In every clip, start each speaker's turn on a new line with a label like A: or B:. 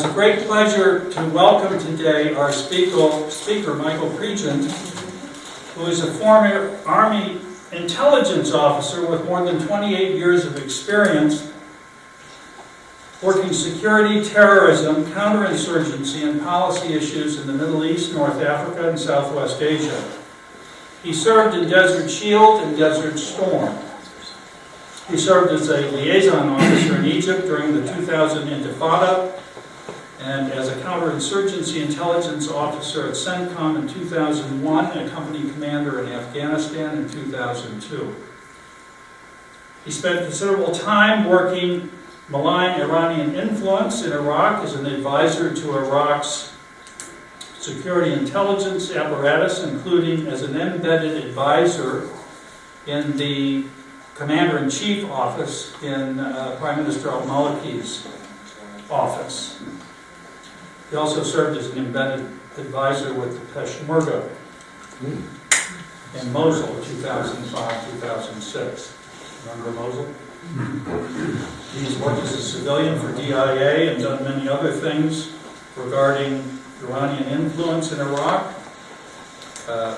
A: it's a great pleasure to welcome today our speaker, Michael Pregent, who is a former Army intelligence officer with more than 28 years of experience working security, terrorism, counterinsurgency, and policy issues in the Middle East, North Africa, and Southwest Asia. He served in Desert Shield and Desert Storm. He served as a liaison officer in Egypt during the 2000 Intifada and as a counterinsurgency intelligence officer at CENTCOM in 2001 and a company commander in Afghanistan in 2002. He spent considerable time working malign Iranian influence in Iraq as an advisor to Iraq's security intelligence apparatus, including as an embedded advisor in the Commander-in-Chief office in uh, Prime Minister al-Maliki's office. He also served as an embedded advisor with the Peshmerga in Mosul, 2005-2006. Remember Mosul? He's worked as a civilian for DIA and done many other things regarding Iranian influence in Iraq. Uh,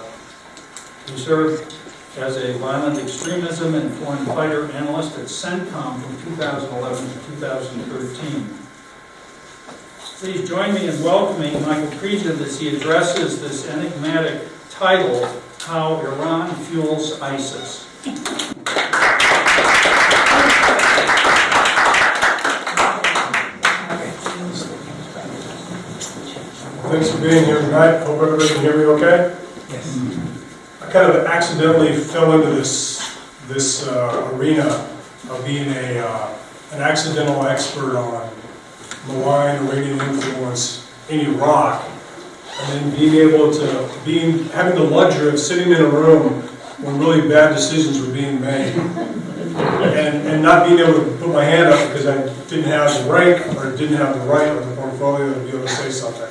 A: He served as a violent extremism and foreign fighter analyst at CENTCOM from 2011 to 2013. Please join me in welcoming Michael Pregent as he addresses this enigmatic title, How Iran Fuels ISIS.
B: Thanks for being here tonight. Hope everybody can hear me okay.
C: Yes.
B: I kind of accidentally fell into this, this uh, arena of being a, uh, an accidental expert on malign Iranian influence in Iraq, And then being able to, being, having the luxury of sitting in a room when really bad decisions were being made. And, and not being able to put my hand up because I didn't have the rank or didn't have the right or the portfolio to be able to say something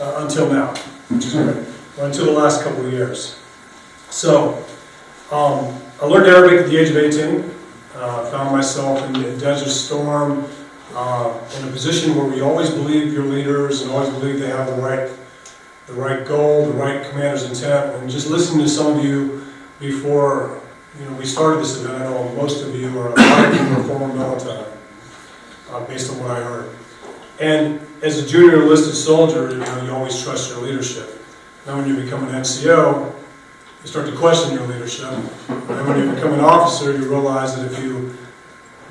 B: uh, until now, which is until the last couple of years. So, um, I learned Arabic at the age of 18, uh, found myself in the Desert Storm, uh, in a position where we always believe your leaders and always believe they have the right, the right goal, the right commander's intent, and just listening to some of you before, you know, we started this event, I know most of you are, a are former military, uh, based on what I heard. And as a junior enlisted soldier, you know, you always trust your leadership. Now when you become an NCO, you start to question your leadership. And when you become an officer, you realize that if you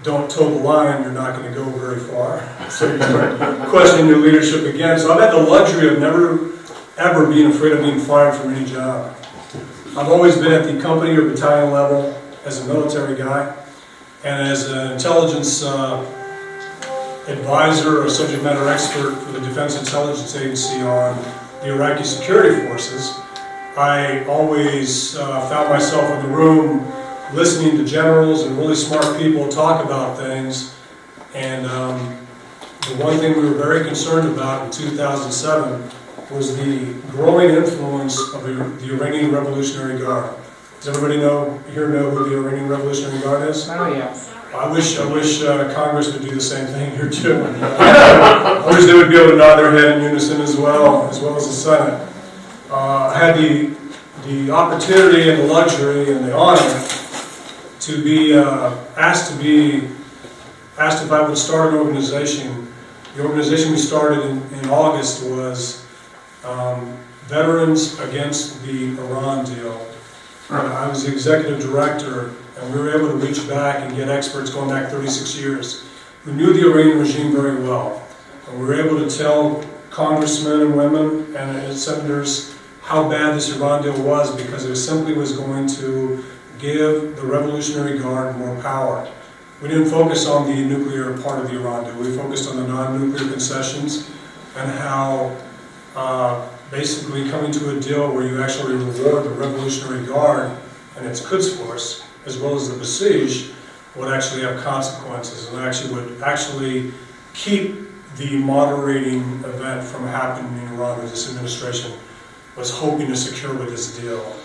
B: don't toe the line, you're not going to go very far. So you start questioning your leadership again. So I've had the luxury of never, ever being afraid of being fired from any job. I've always been at the company or battalion level as a military guy. And as an intelligence uh, advisor or subject matter expert for the Defense Intelligence Agency on the Iraqi security forces, I always uh, found myself in the room listening to generals and really smart people talk about things. And um, the one thing we were very concerned about in 2007 was the growing influence of the, the Iranian Revolutionary Guard. Does everybody know here know who the Iranian Revolutionary Guard is?
C: Oh, yeah.
B: I wish, I wish uh, Congress would do the same thing here too. I wish they would be able to nod their head in unison as well, as well as the Senate. Uh, I had the, the opportunity and the luxury and the honor to be uh, asked to be, asked if I would start an organization. The organization we started in, in August was um, Veterans Against the Iran Deal. Uh, I was the executive director and we were able to reach back and get experts going back 36 years who knew the Iranian regime very well. And we were able to tell congressmen and women and senators how bad this Iran deal was because it simply was going to give the Revolutionary Guard more power. We didn't focus on the nuclear part of the Iran deal. We focused on the non-nuclear concessions and how uh, basically coming to a deal where you actually reward the Revolutionary Guard and its Quds Force as well as the Basij, would actually have consequences and actually would actually keep the moderating event from happening in Iran that this administration was hoping to secure with this deal.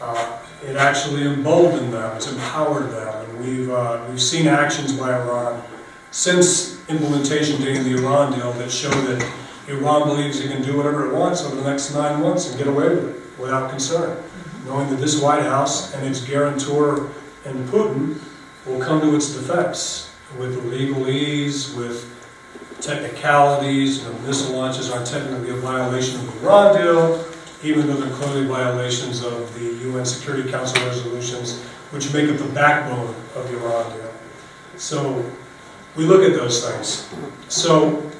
B: Uh, it actually emboldened them, it's empowered them, and we've, uh, we've seen actions by Iran since implementation day in the Iran deal that show that Iran believes it can do whatever it wants over the next nine months and get away with it without concern, knowing that this White House and its guarantor and Putin will come to its defense with legalese, with technicalities, you know, missile launches aren't technically a violation of the Iran deal, even though they're clearly violations of the UN Security Council resolutions, which make up the backbone of the Iran deal. So, we look at those things. So,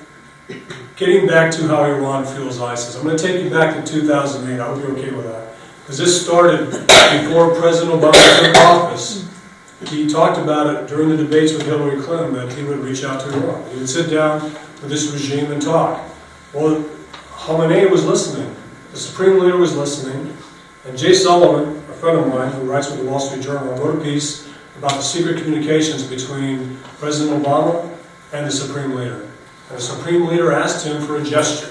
B: getting back to how Iran fuels ISIS, I'm going to take you back to 2008. I hope you're okay with that. Because this started before President Obama took office. He talked about it during the debates with Hillary Clinton that he would reach out to Iran. He would sit down with this regime and talk. Well, Khamenei was listening. The Supreme Leader was listening. And Jay Solomon, a friend of mine who writes with the Wall Street Journal, wrote a piece about the secret communications between President Obama and the Supreme Leader. And the Supreme Leader asked him for a gesture.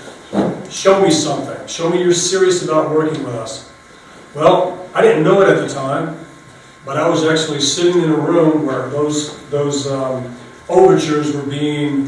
B: Show me something. Show me you're serious about working with us. Well, I didn't know it at the time, but I was actually sitting in a room where those, those um, overtures were being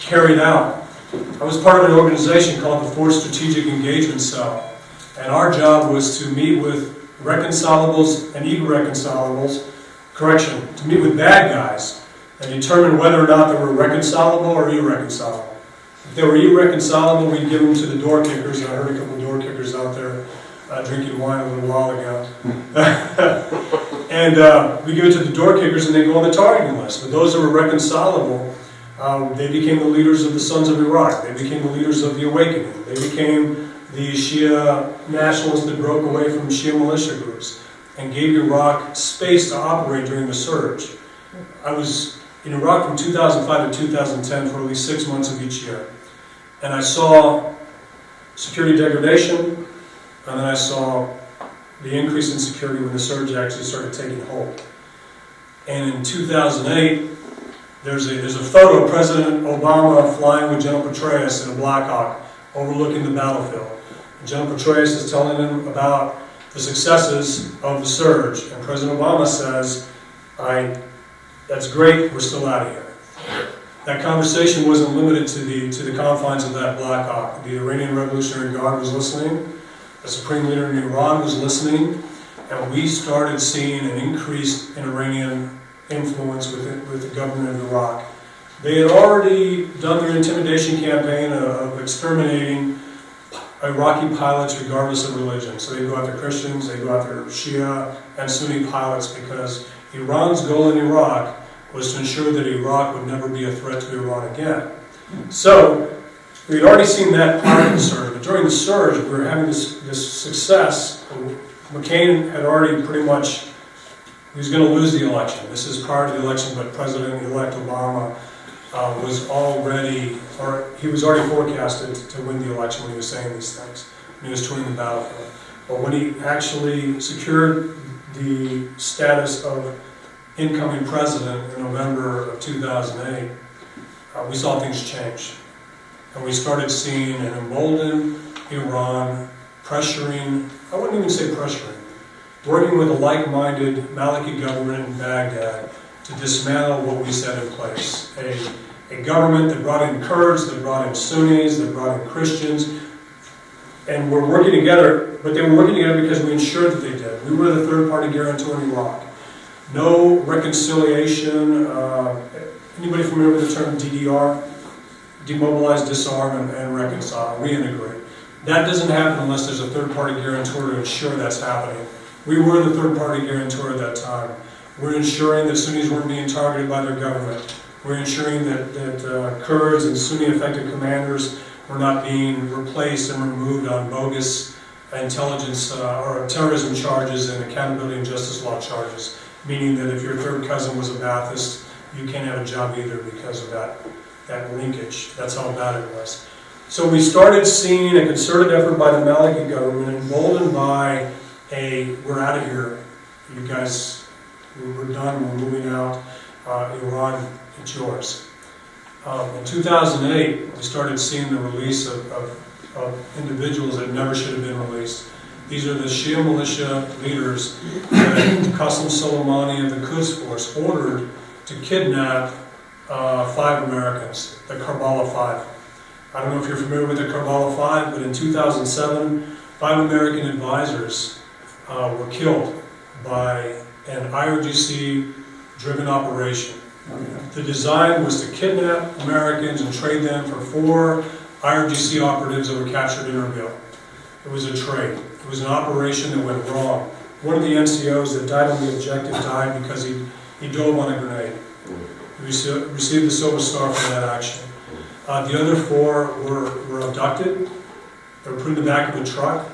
B: carried out. I was part of an organization called the Force Strategic Engagement Cell, and our job was to meet with reconcilables and irreconcilables, correction, to meet with bad guys and determine whether or not they were reconcilable or irreconcilable. If they were irreconcilable, we'd give them to the door kickers, I heard a couple of door kickers out there uh, drinking wine a little while ago. and uh, we give it to the door kickers, and they go on the targeting list. But those that were reconcilable, um, they became the leaders of the Sons of Iraq. They became the leaders of the Awakening. They became the Shia nationalists that broke away from Shia militia groups and gave Iraq space to operate during the surge. I was in Iraq from 2005 to 2010 for at least six months of each year. And I saw security degradation, and then I saw the increase in security when the surge actually started taking hold. And in 2008, there's a, there's a photo of President Obama flying with General Petraeus in a Black Hawk overlooking the battlefield. General Petraeus is telling him about the successes of the surge. And President Obama says, I, that's great, we're still out of here. That conversation wasn't limited to the, to the confines of that Black Hawk. The Iranian Revolutionary Guard was listening, the Supreme Leader in Iran was listening, and we started seeing an increase in Iranian influence with, it, with the government of Iraq. They had already done their intimidation campaign of exterminating Iraqi pilots regardless of religion. So they go after Christians, they go after Shia and Sunni pilots because Iran's goal in Iraq was to ensure that Iraq would never be a threat to Iran again. So we had already seen that part of the surge, but during the surge, we were having this, this success. McCain had already pretty much, was going to lose the election. This is prior to the election, but President-elect Obama uh, was already, or he was already forecasted to win the election when he was saying these things. He was touring the battlefield. But when he actually secured the status of incoming president in November of 2008, uh, we saw things change. And we started seeing an emboldened Iran pressuring, I wouldn't even say pressuring, working with a like-minded Maliki government in Baghdad to dismantle what we set in place. A, a government that brought in Kurds, that brought in Sunnis, that brought in Christians, and we're working together, but they were working together because we ensured that they did. We were the third-party guarantor in Iraq. No reconciliation. Uh, anybody familiar with the term DDR? Demobilize, disarm, and, and reconcile, reintegrate. That doesn't happen unless there's a third-party guarantor to ensure that's happening. We were the third-party guarantor at that time. We're ensuring that Sunnis weren't being targeted by their government. We're ensuring that, that uh, Kurds and Sunni-affected commanders were not being replaced and removed on bogus intelligence uh, or terrorism charges and accountability and justice law charges, meaning that if your third cousin was a Baathist, you can't have a job either because of that, that linkage. That's how bad it was. So we started seeing a concerted effort by the Maliki government, emboldened by a, we're out of here, you guys, we're done, we're moving out, uh, Iran, it's yours. Um, in 2008, we started seeing the release of, of, of individuals that never should have been released. These are the Shia militia leaders that Qasem Soleimani of the Quds Force ordered to kidnap uh, five Americans, the Karbala Five. I don't know if you're familiar with the Karbala Five, but in 2007, five American advisors uh, were killed by an IRGC-driven operation. The design was to kidnap Americans and trade them for four IRGC operatives that were captured in Erbil. It was a trade. It was an operation that went wrong. One of the NCOs that died on the objective died because he, he dove on a grenade. He rece- received the Silver Star for that action. Uh, the other four were, were abducted. They were put in the back of a truck,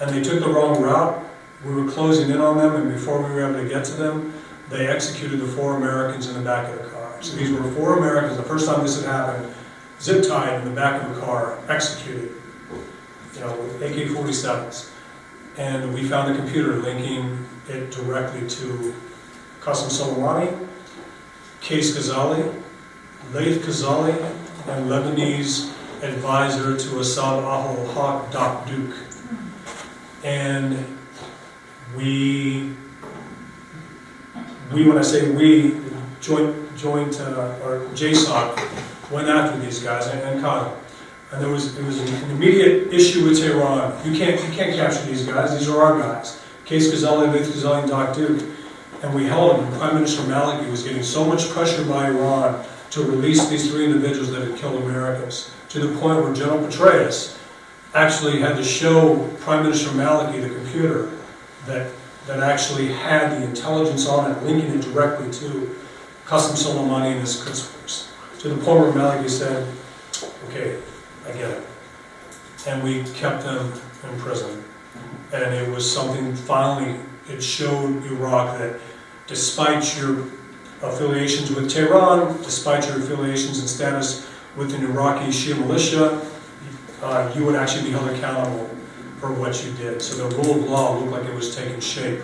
B: and they took the wrong route. We were closing in on them, and before we were able to get to them, they executed the four Americans in the back of the car. So these were four Americans, the first time this had happened, zip tied in the back of a car, executed, you know, with AK-47s. And we found the computer linking it directly to Qasem Soleimani, Qais Khazali, Laith Khazali, and Lebanese advisor to Asa'ib Ahl al-Haq, Doc Duke. And we, we, when I say we, joint, joint, uh, or JSOC went after these guys and, and caught them. And there was, there was an immediate issue with Tehran. You can't, you can't capture these guys, these are our guys. Qais Khazali, Laith Khazali, and Daqduq. And we held them. Prime Minister Maliki was getting so much pressure by Iran to release these three individuals that had killed Americans, to the point where General Petraeus actually had to show Prime Minister Maliki the computer that, that actually had the intelligence on it, linking it directly to Qasem Soleimani and his Force. To the point where Maliki said, okay, I get it. And we kept them in prison. And it was something, finally, it showed Iraq that despite your affiliations with Tehran, despite your affiliations and status with an Iraqi Shia militia, uh, you would actually be held accountable for what you did. So the rule of law looked like it was taking shape.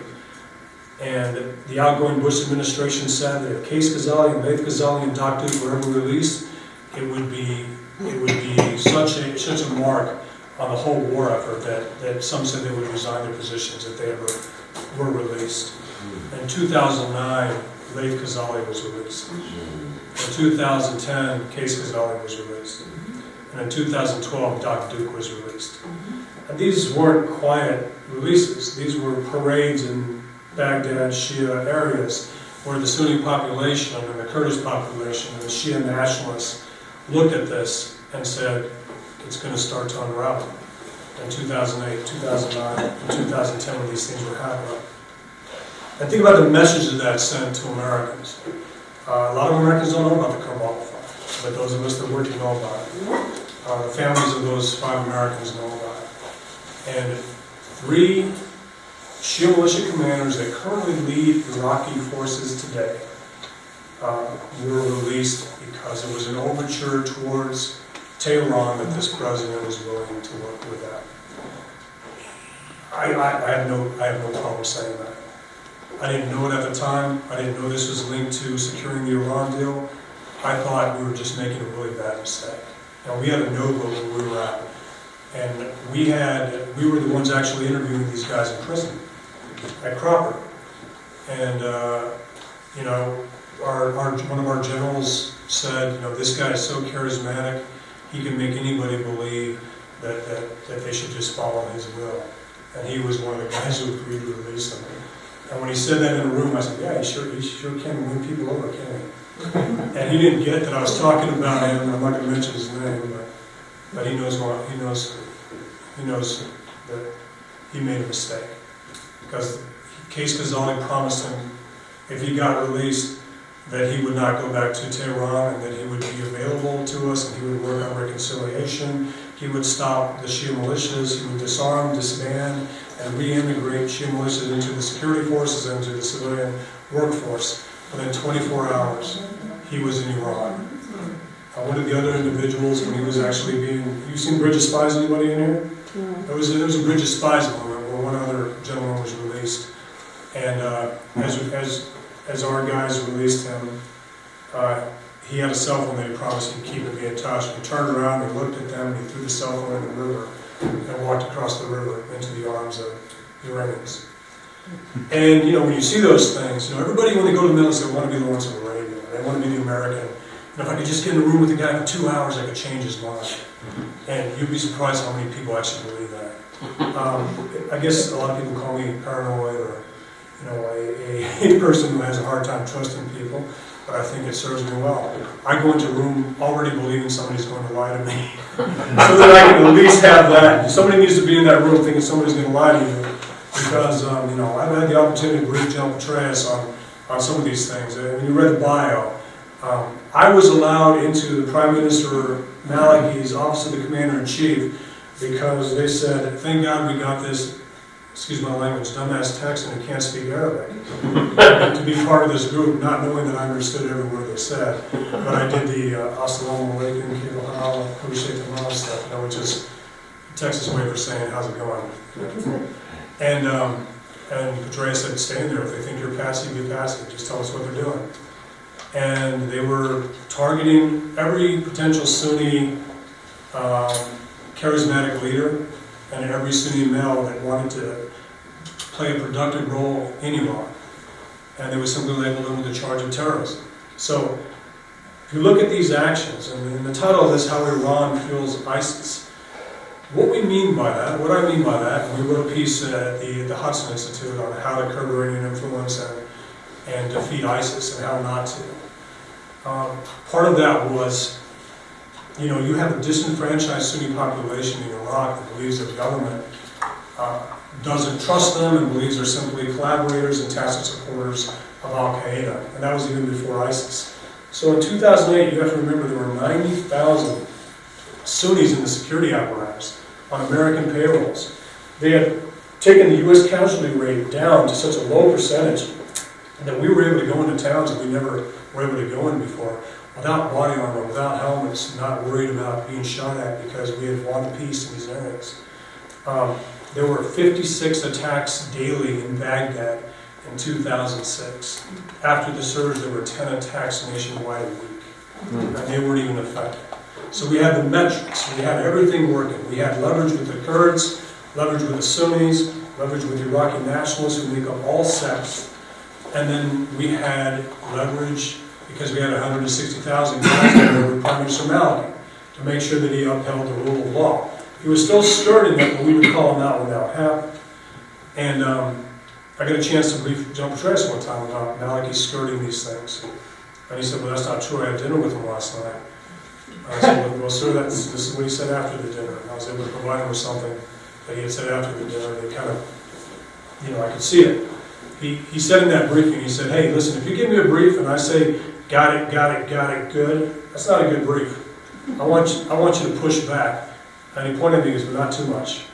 B: And the outgoing Bush administration said that if Qais Khazali and Laith Khazali and Daqduq were ever released, it would be, it would be such a, such a mark on the whole war effort that, that some said they would resign their positions if they ever were released. In 2009, Laith Khazali was released. In 2010, Qais Khazali was released. And in 2012, Daqduq was released. And these weren't quiet releases. These were parades in Baghdad Shia areas where the Sunni population and the Kurdish population and the Shia nationalists looked at this and said, it's going to start to unravel. In 2008, 2009, and 2010 when these things were happening. And think about the message that that sent to Americans. Uh, a lot of Americans don't know about the Karbala Five, but those of us that work know about it. Uh, the families of those five Americans know about it. And three Shia militia commanders that currently lead Iraqi forces today uh, were released because it was an overture towards Tehran that this president was willing to work with that. I, I, I have no, I have no problem saying that. I didn't know it at the time. I didn't know this was linked to securing the Iran deal. I thought we were just making a really bad mistake. Now, we had a no vote where we were at. And we had, we were the ones actually interviewing these guys in prison at Cropper. And, uh, you know, our, our, one of our generals said, you know, this guy is so charismatic, he can make anybody believe that, that, that they should just follow his will. And he was one of the guys who agreed to release him. And when he said that in a room, I said, yeah, he sure, he sure can win people over, can he? And he didn't get that I was talking about him, I'm not gonna mention his name, but, but he knows what, he knows, he knows that he made a mistake. Because Qais Khazali promised him, if he got released, that he would not go back to Tehran and that he would be available to us and he would work on reconciliation. He would stop the Shia militias, he would disarm, disband, and reintegrate Shia militias into the security forces and into the civilian workforce. Within 24 hours, he was in Iran. Uh, one of the other individuals, when he was actually being, you seen Bridge of Spies, anybody in here? There was, there was a Bridge of Spies moment where one other gentleman was released. And uh, as, as, as our guys released him, uh, he had a cell phone that he promised he'd keep and be in touch. He turned around, he looked at them, and he threw the cell phone in the river and walked across the river into the arms of the Iranians. And, you know, when you see those things, you know, everybody, when they go to the military, they want to be the ones of Arabia. They want to be the American. And if I could just get in a room with the guy for two hours, I could change his mind. And you'd be surprised how many people actually believe that. Um, I guess a lot of people call me paranoid or, you know, a, a person who has a hard time trusting people, but I think it serves me well. I go into a room already believing somebody's going to lie to me, so that I can at least have that. Somebody needs to be in that room thinking somebody's going to lie to you, because, um, you know, I've had the opportunity to brief John Petraeus on, on some of these things. And when you read the bio, um, I was allowed into the Prime Minister Maliki's Office of the Commander-in-Chief because they said, thank God we got this, excuse my language, dumbass Texan who can't speak Arabic, to be part of this group, not knowing that I understood every word they said. But I did the uh, Assalamu alaikum, Kibble Hal, Kushe Tamam stuff, you know, which is Texas way for saying, how's it going? And, um, and Petraeus said, stay in there, if they think you're passive, be passive, just tell us what they're doing. And they were targeting every potential Sunni um, charismatic leader and every Sunni male that wanted to play a productive role in Iran. And they would simply label them with a charge of terrorism. So, if you look at these actions, and the title of this, How Iran Fuels ISIS, what we mean by that, what I mean by that, we wrote a piece at the, the Hudson Institute on how to curb Iranian influence and, and defeat ISIS and how not to. Um, part of that was, you know, you have a disenfranchised Sunni population in Iraq that believes their government uh, doesn't trust them and believes they're simply collaborators and tacit supporters of Al Qaeda, and that was even before ISIS. So in 2008, you have to remember there were 90,000 Sunnis in the security apparatus on American payrolls. They had taken the U.S. casualty rate down to such a low percentage that we were able to go into towns that we never were able to go in before without body armor, without helmets, not worried about being shot at because we had won peace in these areas. Um, there were 56 attacks daily in Baghdad in 2006. After the surge, there were 10 attacks nationwide a week, and they weren't even effective. So we had the metrics, we had everything working. We had leverage with the Kurds, leverage with the Sunnis, leverage with the Iraqi nationalists who make up all sects, and then we had leverage because we had 160,000 guys there with Prime to make sure that he upheld the rule of law. He was still skirting it, but we would call him out that happened. And um, I got a chance to brief John Petraeus one time about Maliki skirting these things. And he said, well, that's not true, I had dinner with him last night. I said, well, well, sir, that's, this is what he said after the dinner. I was able to provide him with something that he had said after the dinner, they kind of, you know, I could see it. He, he said in that briefing, he said, hey, listen, if you give me a brief and I say, got it, got it, got it, good, that's not a good brief. I want you, I want you to push back. And he pointed at me, but not too much.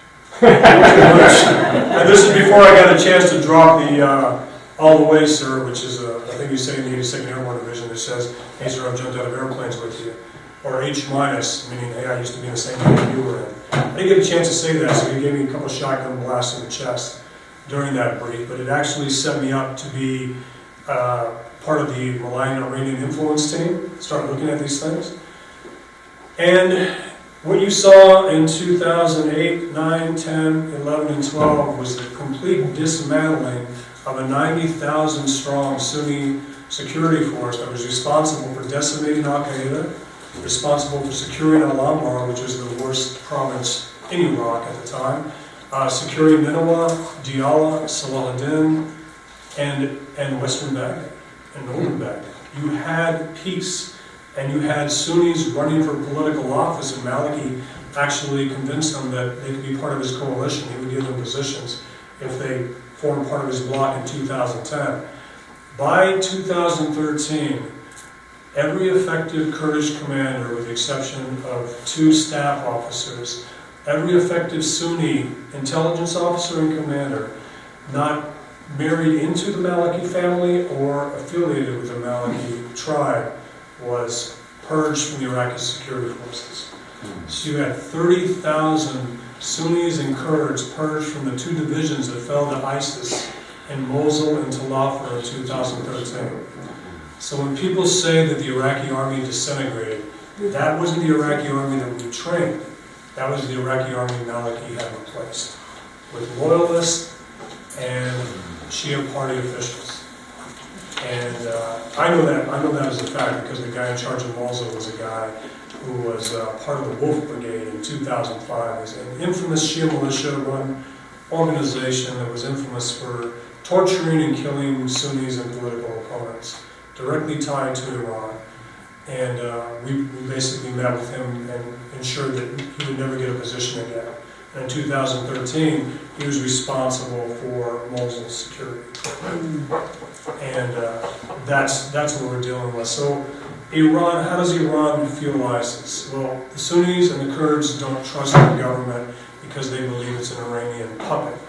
B: And this is before I got a chance to drop the, uh, all the way, sir, which is, a- I think you say in the 82nd Airborne Division that says, hey, sir, I've jumped out of airplanes with you. Or H minus, meaning, hey, I used to be in the same unit you were in. I didn't get a chance to say that, so he gave me a couple shotgun blasts in the chest during that brief, but it actually set me up to be uh, part of the Malign Iranian influence team, start looking at these things. And what you saw in 2008, 9, 10, 11, and 12 was the complete dismantling of a 90,000 strong Sunni security force that was responsible for decimating Al Qaeda, responsible for securing Al Anbar, which was the worst province in Iraq at the time, uh, securing Nineveh, Diyala, Salahuddin, and, and Western Baghdad, and Northern Baghdad. You had peace, and you had Sunnis running for political office, and Maliki actually convinced them that they could be part of his coalition. He would give them positions if they formed part of his bloc in 2010. By 2013, every effective Kurdish commander, with the exception of two staff officers, every effective Sunni intelligence officer and commander not married into the Maliki family or affiliated with the Maliki tribe was purged from the Iraqi security forces. Hmm. So you had 30,000 Sunnis and Kurds purged from the two divisions that fell to ISIS in Mosul and Tel Afar in 2013. So when people say that the Iraqi army disintegrated, that wasn't the Iraqi army that we trained. That was the Iraqi army Maliki had replaced with loyalists and Shia party officials. And uh, I know that, I know that as a fact because the guy in charge of Mosul was a guy who was uh, part of the Wolf Brigade in 2005. It an infamous Shia militia run organization that was infamous for torturing and killing Sunnis and political opponents, directly tied to Iran. And uh, we we basically met with him and ensured that he would never get a position again. And in 2013, he was responsible for Mosul's security. And uh, that's, that's what we're dealing with. So Iran, how does Iran feel ISIS? Well, the Sunnis and the Kurds don't trust their government because they believe it's an Iranian puppet.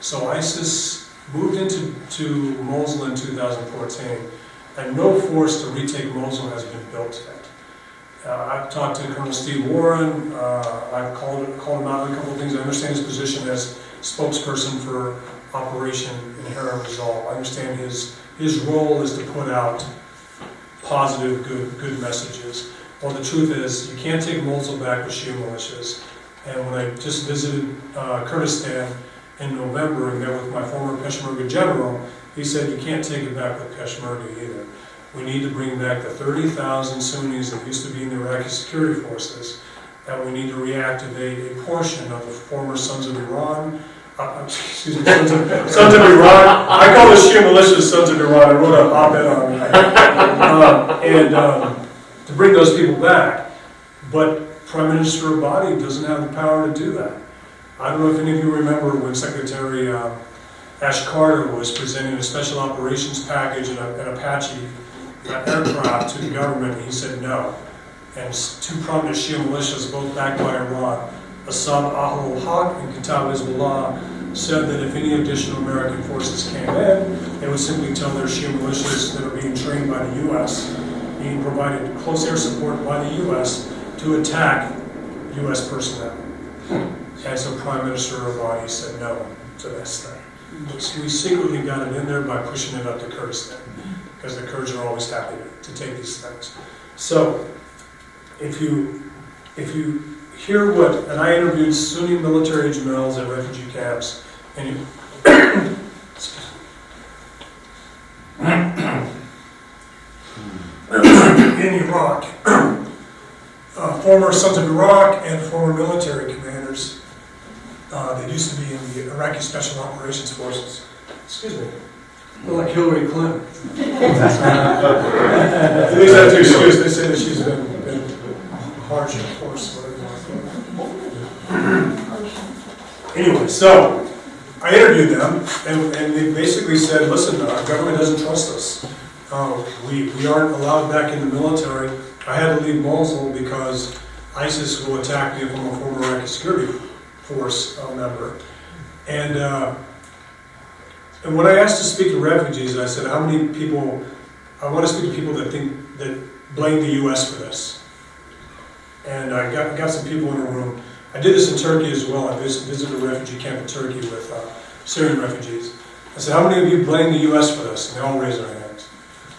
B: So ISIS moved into to Mosul in 2014, and no force to retake Mosul has been built yet. Uh, I've talked to Colonel Steve Warren, uh, I've called, called him out on a couple of things, I understand his position as spokesperson for Operation Inherent Resolve. I understand his, his role is to put out positive, good, good messages. Well, the truth is, you can't take Mosul back with Shia militias. And when I just visited uh, Kurdistan in November and met with my former Peshmerga general, he said, you can't take it back with Peshmerga either. We need to bring back the 30,000 Sunnis that used to be in the Iraqi security forces, that we need to reactivate a portion of the former Sons of Iran, uh, excuse me, Sons of, Sons of Iran. I call the Shia militias Sons of Iran. I wrote an op-ed on it. Um, And um, to bring those people back. But Prime Minister Abadi doesn't have the power to do that. I don't know if any of you remember when Secretary uh, Ash Carter was presenting a special operations package and an Apache uh, aircraft to the government, and he said no. And two prominent Shia militias, both backed by Iran, Asa'ib Ahl Haq and Kataib Hezbollah, said that if any additional American forces came in, they would simply tell their Shia militias that are being trained by the U.S., being provided close air support by the U.S., to attack U.S. personnel. And so Prime Minister Abadi said no to this thing. We secretly got it in there by pushing it up to Kurdistan, because the Kurds are always happy to take these things. So, if you, if you hear what, and I interviewed Sunni military generals at refugee camps, and you, in Iraq, uh, former sons of Iraq and former military commanders uh, that used to be in the Iraqi Special Operations Forces. Excuse me.
C: Like Hillary Clinton.
B: At least that's her excuse. They say that she's been, been harsh, of course, whatever you want to call it. Anyway, so I interviewed them, and, and they basically said, listen, our government doesn't trust us. Uh, we, we aren't allowed back in the military. I had to leave Mosul because ISIS will attack me if I'm a former Iraqi security force member. And, uh, and when I asked to speak to refugees, I said, how many people, I want to speak to people that think, that blame the US for this. And I got, got some people in the room. I did this in Turkey as well. I vis- visited a refugee camp in Turkey with uh, Syrian refugees. I said, how many of you blame the US for this? And they all raised their hands.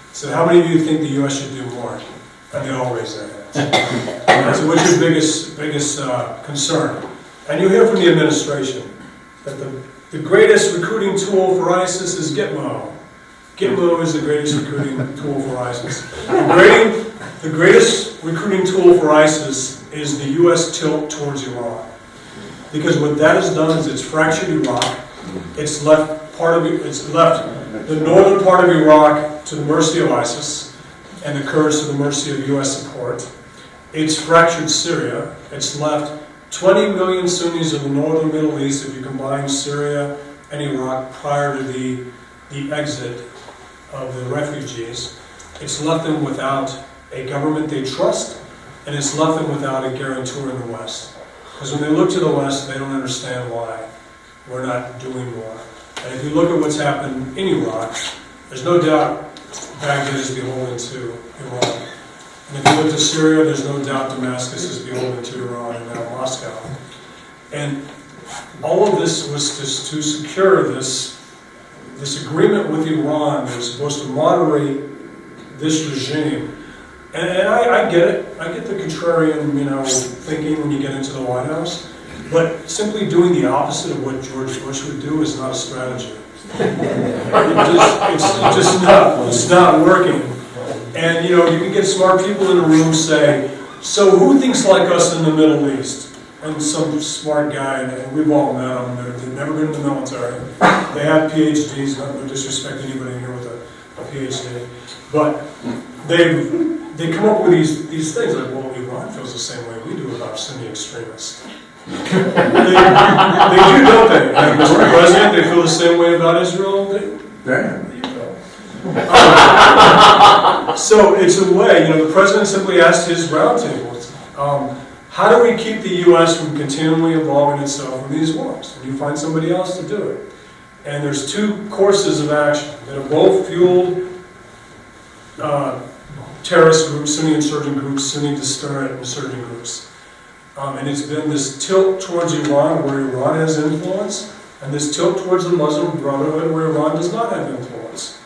B: I said, how many of you think the US should do more? And they all raised their hands. I said, what's your biggest, biggest uh, concern? And you hear from the administration that the, the greatest recruiting tool for ISIS is Gitmo. Gitmo is the greatest recruiting tool for ISIS. The, the greatest recruiting tool for ISIS is the U.S. tilt towards Iraq. Because what that has done is it's fractured Iraq. It's left part of it's left the northern part of Iraq to the mercy of ISIS and the Kurds to the mercy of U.S. support. It's fractured Syria. It's left 20 million Sunnis in the northern Middle East, if you combine Syria and Iraq prior to the, the exit of the refugees. It's left them without a government they trust, and it's left them without a guarantor in the West. Because when they look to the West, they don't understand why we're not doing more. And if you look at what's happened in Iraq, there's no doubt Baghdad is beholden to Iran. And if you look to Syria, there's no doubt Damascus is beholden to Iran and now Moscow. And all of this was to, to secure this, this agreement with Iran that was supposed to moderate this regime. And, and I, I get it. I get the contrarian, you know, thinking when you get into the White House. But simply doing the opposite of what George Bush would do is not a strategy. It just, it's it's just not, it's not working. And, you know, you can get smart people in a room say, so who thinks like us in the Middle East? And some smart guy, and we've all met them, they're, they've never been in the military. They have PhDs, not to disrespect anybody here with a, a PhD. But they, they come up with these, these things like, well, Iran feels the same way we do about Sunni extremists. They, they do, don't they? And Mr. President, they feel the same way about Israel? They-
C: Damn.
B: So it's a way, you know, the president simply asked his roundtables, um, how do we keep the U.S. from continually involving itself in these wars? And you find somebody else to do it. And there's two courses of action that have both fueled uh, terrorist groups, Sunni insurgent groups, Sunni disparate insurgent groups. Um, and it's been this tilt towards Iran where Iran has influence, and this tilt towards the Muslim Brotherhood where Iran does not have influence.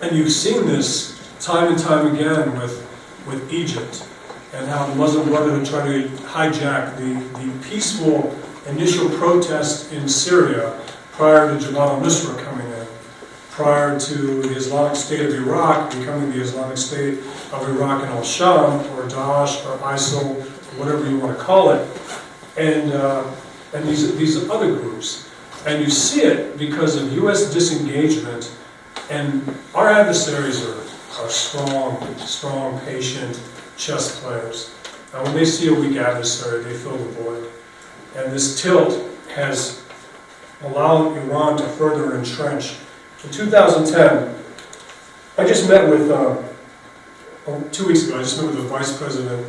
B: And you've seen this time and time again with, with Egypt, and how the Muslim Brotherhood tried to hijack the, the peaceful initial protest in Syria prior to Jabhat al-Nusra coming in, prior to the Islamic State of Iraq becoming the Islamic State of Iraq and al-Sham, or Daesh, or ISIL, whatever you want to call it, and, uh, and these, these other groups. And you see it because of U.S. disengagement, and our adversaries are, are strong, strong, patient chess players. And when they see a weak adversary, they fill the void. And this tilt has allowed Iran to further entrench. In 2010, I just met with, uh, two weeks ago, I just met with the vice president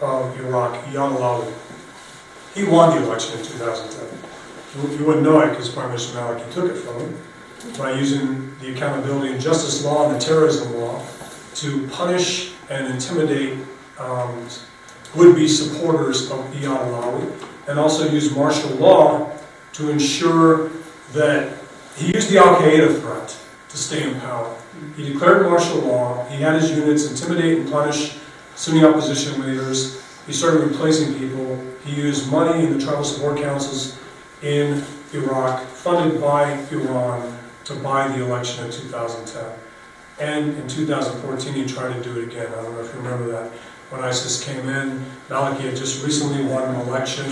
B: of Iraq, Alawi. He won the election in 2010. You- You wouldn't know it because Prime Minister Maliki took it from him by using the accountability and justice law and the terrorism law to punish and intimidate um, would-be supporters of Iyad Alawi, and also use martial law to ensure that he used the Al Qaeda threat to stay in power. He declared martial law. He had his units intimidate and punish Sunni opposition leaders. He started replacing people. He used money in the tribal support councils in Iraq, funded by Iran, to buy the election in 2010. And in 2014, he tried to do it again. I don't know if you remember that. When ISIS came in, Maliki had just recently won an election.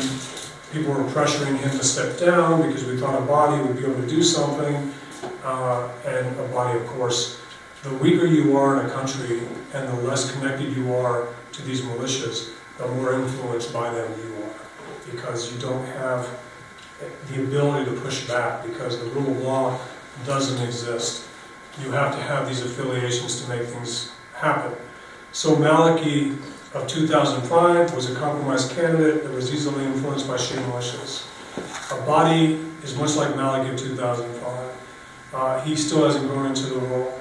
B: People were pressuring him to step down because we thought Abadi would be able to do something. Uh, and Abadi, of course, the weaker you are in a country and the less connected you are to these militias, the more influenced by them you are. Because you don't have the ability to push back because the rule of law doesn't exist. You have to have these affiliations to make things happen. So Maliki of 2005 was a compromised candidate that was easily influenced by Shia militias. Abadi is much like Maliki of 2005. Uh, he still hasn't grown into the role.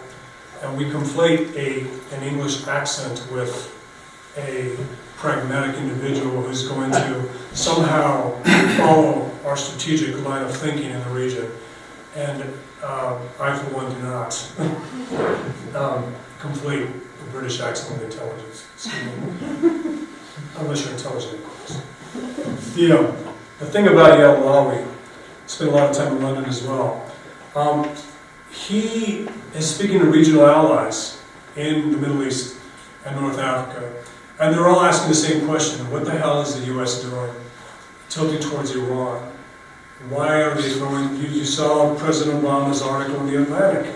B: And we conflate a, an English accent with a pragmatic individual who's going to somehow follow our strategic line of thinking in the region. And um, I, for one, do not um, conflate the British accent with intelligence. Unless you're intelligent, of course. The, um, the thing about Iyad Alawi, spent a lot of time in London as well. Um, he is speaking to regional allies in the Middle East and North Africa, and they're all asking the same question: What the hell is the U.S. doing, tilting towards Iran? Why are they throwing? You, you saw President Obama's article in the Atlantic.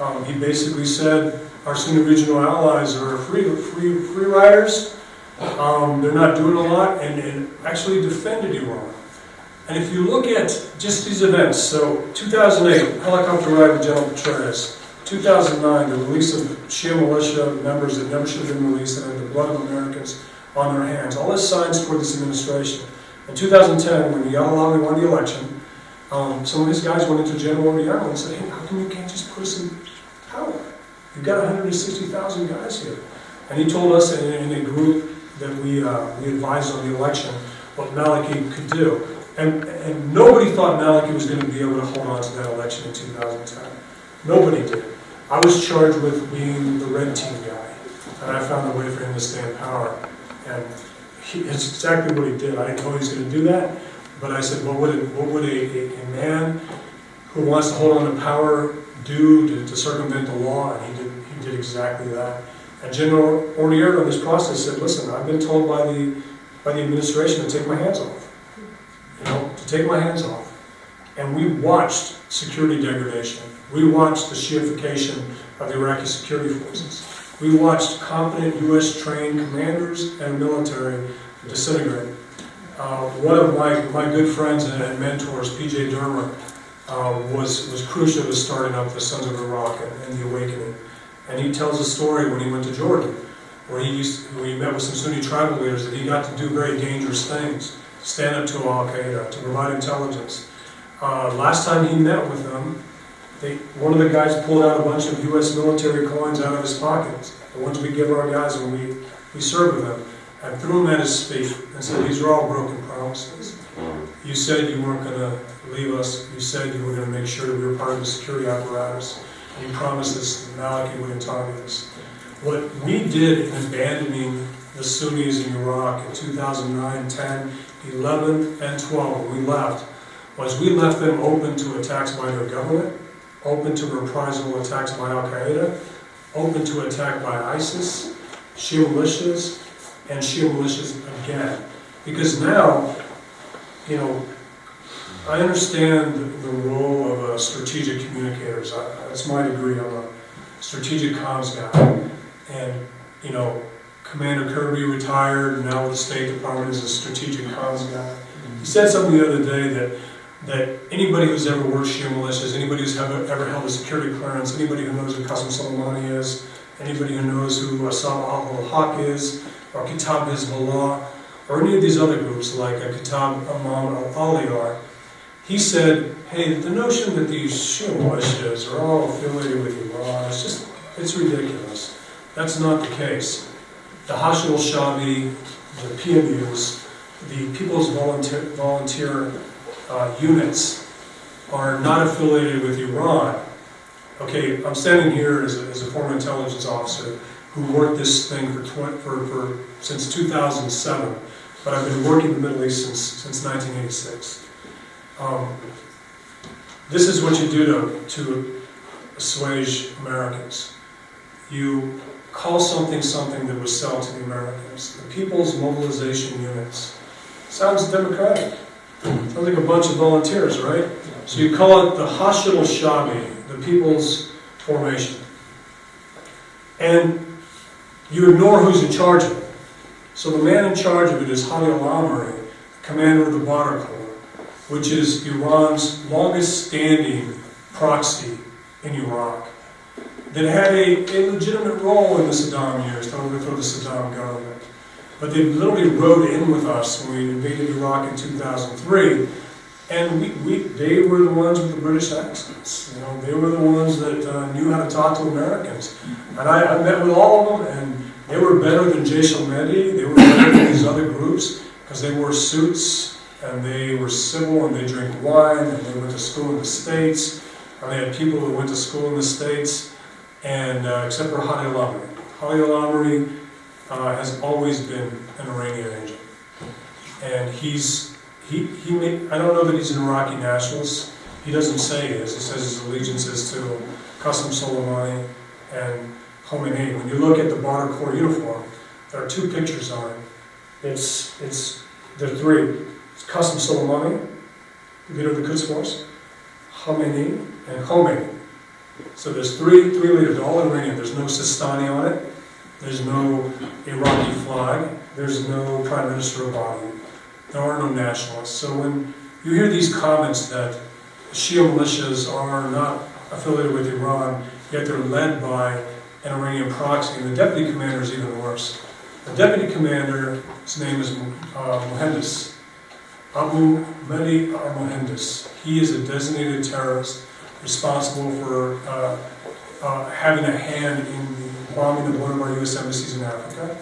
B: Um, he basically said our Sunni regional allies are free, free, free riders. Um, they're not doing a lot, and, and actually defended Iran. And if you look at just these events, so 2008, helicopter ride with General Petraeus. 2009, the release of Shia militia members that never should have been released and the blood of Americans on their hands. All this signs toward this administration. In 2010, when Iyad Alawi won the election, um, some of his guys went into General Odierno and said, hey, how come you can't just put us in power? You've got 160,000 guys here. And he told us in, in a group that we, uh, we advised on the election what Maliki could do. And, and nobody thought Maliki was going to be able to hold on to that election in 2010. Nobody did. I was charged with being the red team guy, and I found a way for him to stay in power. And he, it's exactly what he did. I didn't know he was going to do that, but I said, what would, it, what would a, a, a man who wants to hold on to power do to to circumvent the law, and he did, he did exactly that. And General Odierno on this process said, listen, I've been told by the, by the administration to take my hands off. You know, to take my hands off. And we watched security degradation. We watched the Shiification of the Iraqi security forces. We watched competent U.S. trained commanders and military disintegrate. Uh, one of my, my good friends and mentors, P.J. Dermer, uh, was, was crucial to starting up the Sons of Iraq and, and the awakening. And he tells a story when he went to Jordan, where he used, where he met with some Sunni tribal leaders, that he got to do very dangerous things, stand up to Al Qaeda, to provide intelligence. Uh, last time he met with them, they, one of the guys pulled out a bunch of U.S. military coins out of his pockets, the ones we give our guys when we, we serve with them, and threw them at his feet and said, "These are all broken promises. You said you weren't going to leave us. You said you were going to make sure we were part of the security apparatus. And you promised us Maliki wouldn't target us. What we did in abandoning the Sunnis in Iraq in 2009, 10, 11, and 12, when we left, was we left them open to attacks by their government, open to reprisal attacks by Al Qaeda, open to attack by ISIS, Shia militias, and Shia militias again. Because now, you know, I understand the role of a strategic communicators. I- That's my degree. I'm a strategic comms guy. And, you know, Commander Kirby retired, now the State Department is a strategic comms guy. He said something the other day that, that anybody who's ever worked Shia militias, anybody who's ever, ever held a security clearance, anybody who knows who Qasem Soleimani is, anybody who knows who Asa'ib Ahl al-Haq is, or Kata'ib Hezbollah, or any of these other groups like Kata'ib Imam al-Ali are, he said, hey, the notion that these Shia militias are all affiliated with Iran, it's just, it's ridiculous. That's not the case. The Hashid al-Shabi, the PMUs, the People's Volunteer, volunteer uh, units are not affiliated with Iran. Okay, I'm standing here as a, as a former intelligence officer who worked this thing for, twen- for, for since 2007, but I've been working in the Middle East since, since 1986. Um, this is what you do to, to assuage Americans. You call something something that was sold to the Americans. The People's Mobilization Units. Sounds democratic. Sounds like a bunch of volunteers, right? So you call it the Hashid al-Shabi, the People's Formation. And you ignore who's in charge of it. So the man in charge of it is Hadi al-Amri, commander of the Badr Corps, which is Iran's longest standing proxy in Iraq, that had a, a legitimate role in the Saddam years to overthrow the Saddam government. But they literally rode in with us when we invaded Iraq in 2003, and we, we, they were the ones with the British accents. You know, they were the ones that uh, knew how to talk to Americans. And I, I met with all of them, and they were better than Jaish al-Mahdi. They were better than these other groups because they wore suits and they were civil and they drank wine and they went to school in the States. And they had people who went to school in the States, and uh, except for Hadi al-Amri. Hadi al-Amri uh, has always been an Iranian agent. And he's, he, he I don't know that he's an Iraqi nationalist. He doesn't say he is. He says his allegiance is to Qasem Soleimani and Khomeini. When you look at the Badr Corps uniform, there are two pictures on it. It's, it's, there are three. It's Qasem Soleimani, leader of the Quds Force, Khomeini, and Khomeini. So there's three, three leaders, all Iranian. There's no Sistani on it. There's no Iraqi flag. There's no prime minister Abadi. There are no nationalists. So when you hear these comments that Shia militias are not affiliated with Iran, yet they're led by an Iranian proxy, and the deputy commander is even worse. The deputy commander, his name is uh, Muhandis, Abu Mahdi al-Muhandis. He is a designated terrorist responsible for uh, uh, having a hand in bombing the one of our U.S. embassies in Africa.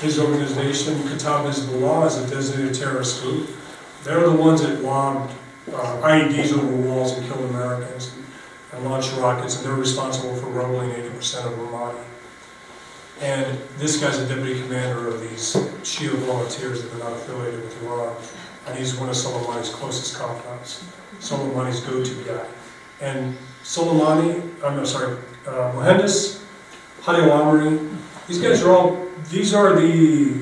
B: His organization, Kata'ib Hezbollah, is a designated terrorist group. They're the ones that lobbed uh, IEDs over walls and killed Americans and launched rockets, and they're responsible for rumbling 80% of Ramadi. And this guy's a deputy commander of these Shia volunteers that are not affiliated with Iran, and he's one of Soleimani's closest confidants, Soleimani's go-to guy. and Soleimani, I'm sorry, uh, Muhandis, Hadi Al-Amri, these guys are all, these are the,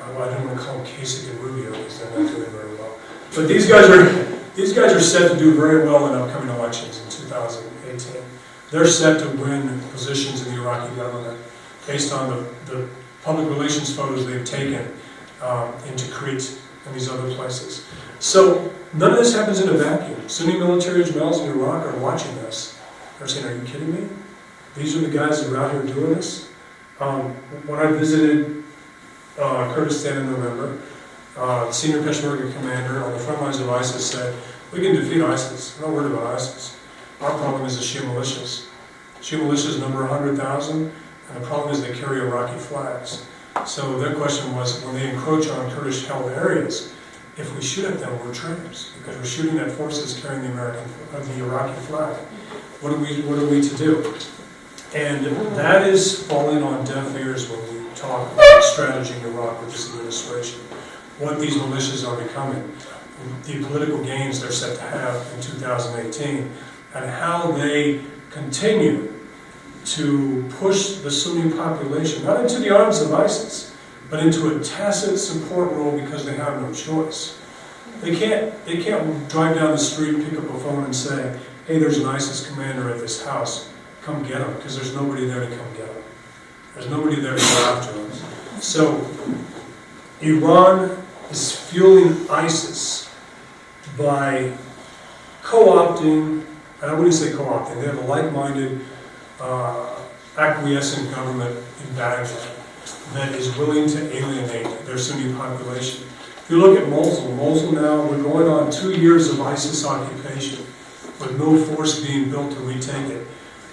B: uh, I don't want to call them Kasich and Rubio because they're not doing very well. But these guys are, these guys are set to do very well in upcoming elections in 2018. They're set to win positions in the Iraqi government based on the, the public relations photos they've taken um, in Tikrit and these other places. So none of this happens in a vacuum. Sunni military generals in Iraq are watching this. They're saying, are you kidding me? These are the guys that are out here doing this? Um, when I visited uh, Kurdistan in November, uh, senior Peshmerga commander on the front lines of ISIS said, we can defeat ISIS. I'm not worried about ISIS. Our problem is the Shia militias. Shia militias number 100,000, and the problem is they carry Iraqi flags. So their question was, when they encroach on Kurdish-held areas, if we shoot at them, we're traitors, because we're shooting at forces carrying the American, uh, the Iraqi flag. What are we, what are we to do? And that is falling on deaf ears when we talk about strategy in Iraq with this administration. What these militias are becoming, the political gains they're set to have in 2018, and how they continue to push the Sunni population, not into the arms of ISIS, but into a tacit support role because they have no choice. They can't, they can't drive down the street, pick up a phone and say, hey, there's an ISIS commander at this house, come get them because there's nobody there to come get them. There's nobody there to go after him. So, Iran is fueling ISIS by co-opting, and I wouldn't say co-opting, they have a like-minded, uh, acquiescent government in Baghdad that is willing to alienate their Sunni population. If you look at Mosul, Mosul now, we're going on two years of ISIS occupation with no force being built to retake it.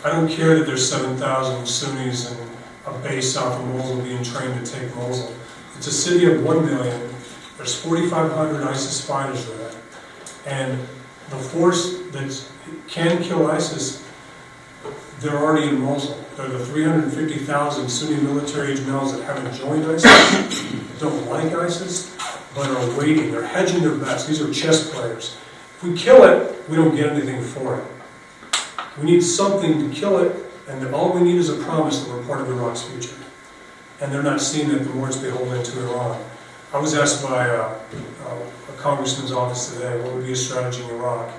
B: I don't care that there's 7,000 Sunnis and a base south of Mosul being trained to take Mosul. It's a city of 1 million. There's 4,500 ISIS fighters there. And the force that can kill ISIS, they're already in Mosul. They're the 350,000 Sunni military males that haven't joined ISIS, don't like ISIS, but are waiting. They're hedging their bets. These are chess players. If we kill it, we don't get anything for it. We need something to kill it, and all we need is a promise that we're part of Iraq's future. And they're not seeing that the more it's beholden to Iran. I was asked by uh, uh, a congressman's office today, what would be a strategy in Iraq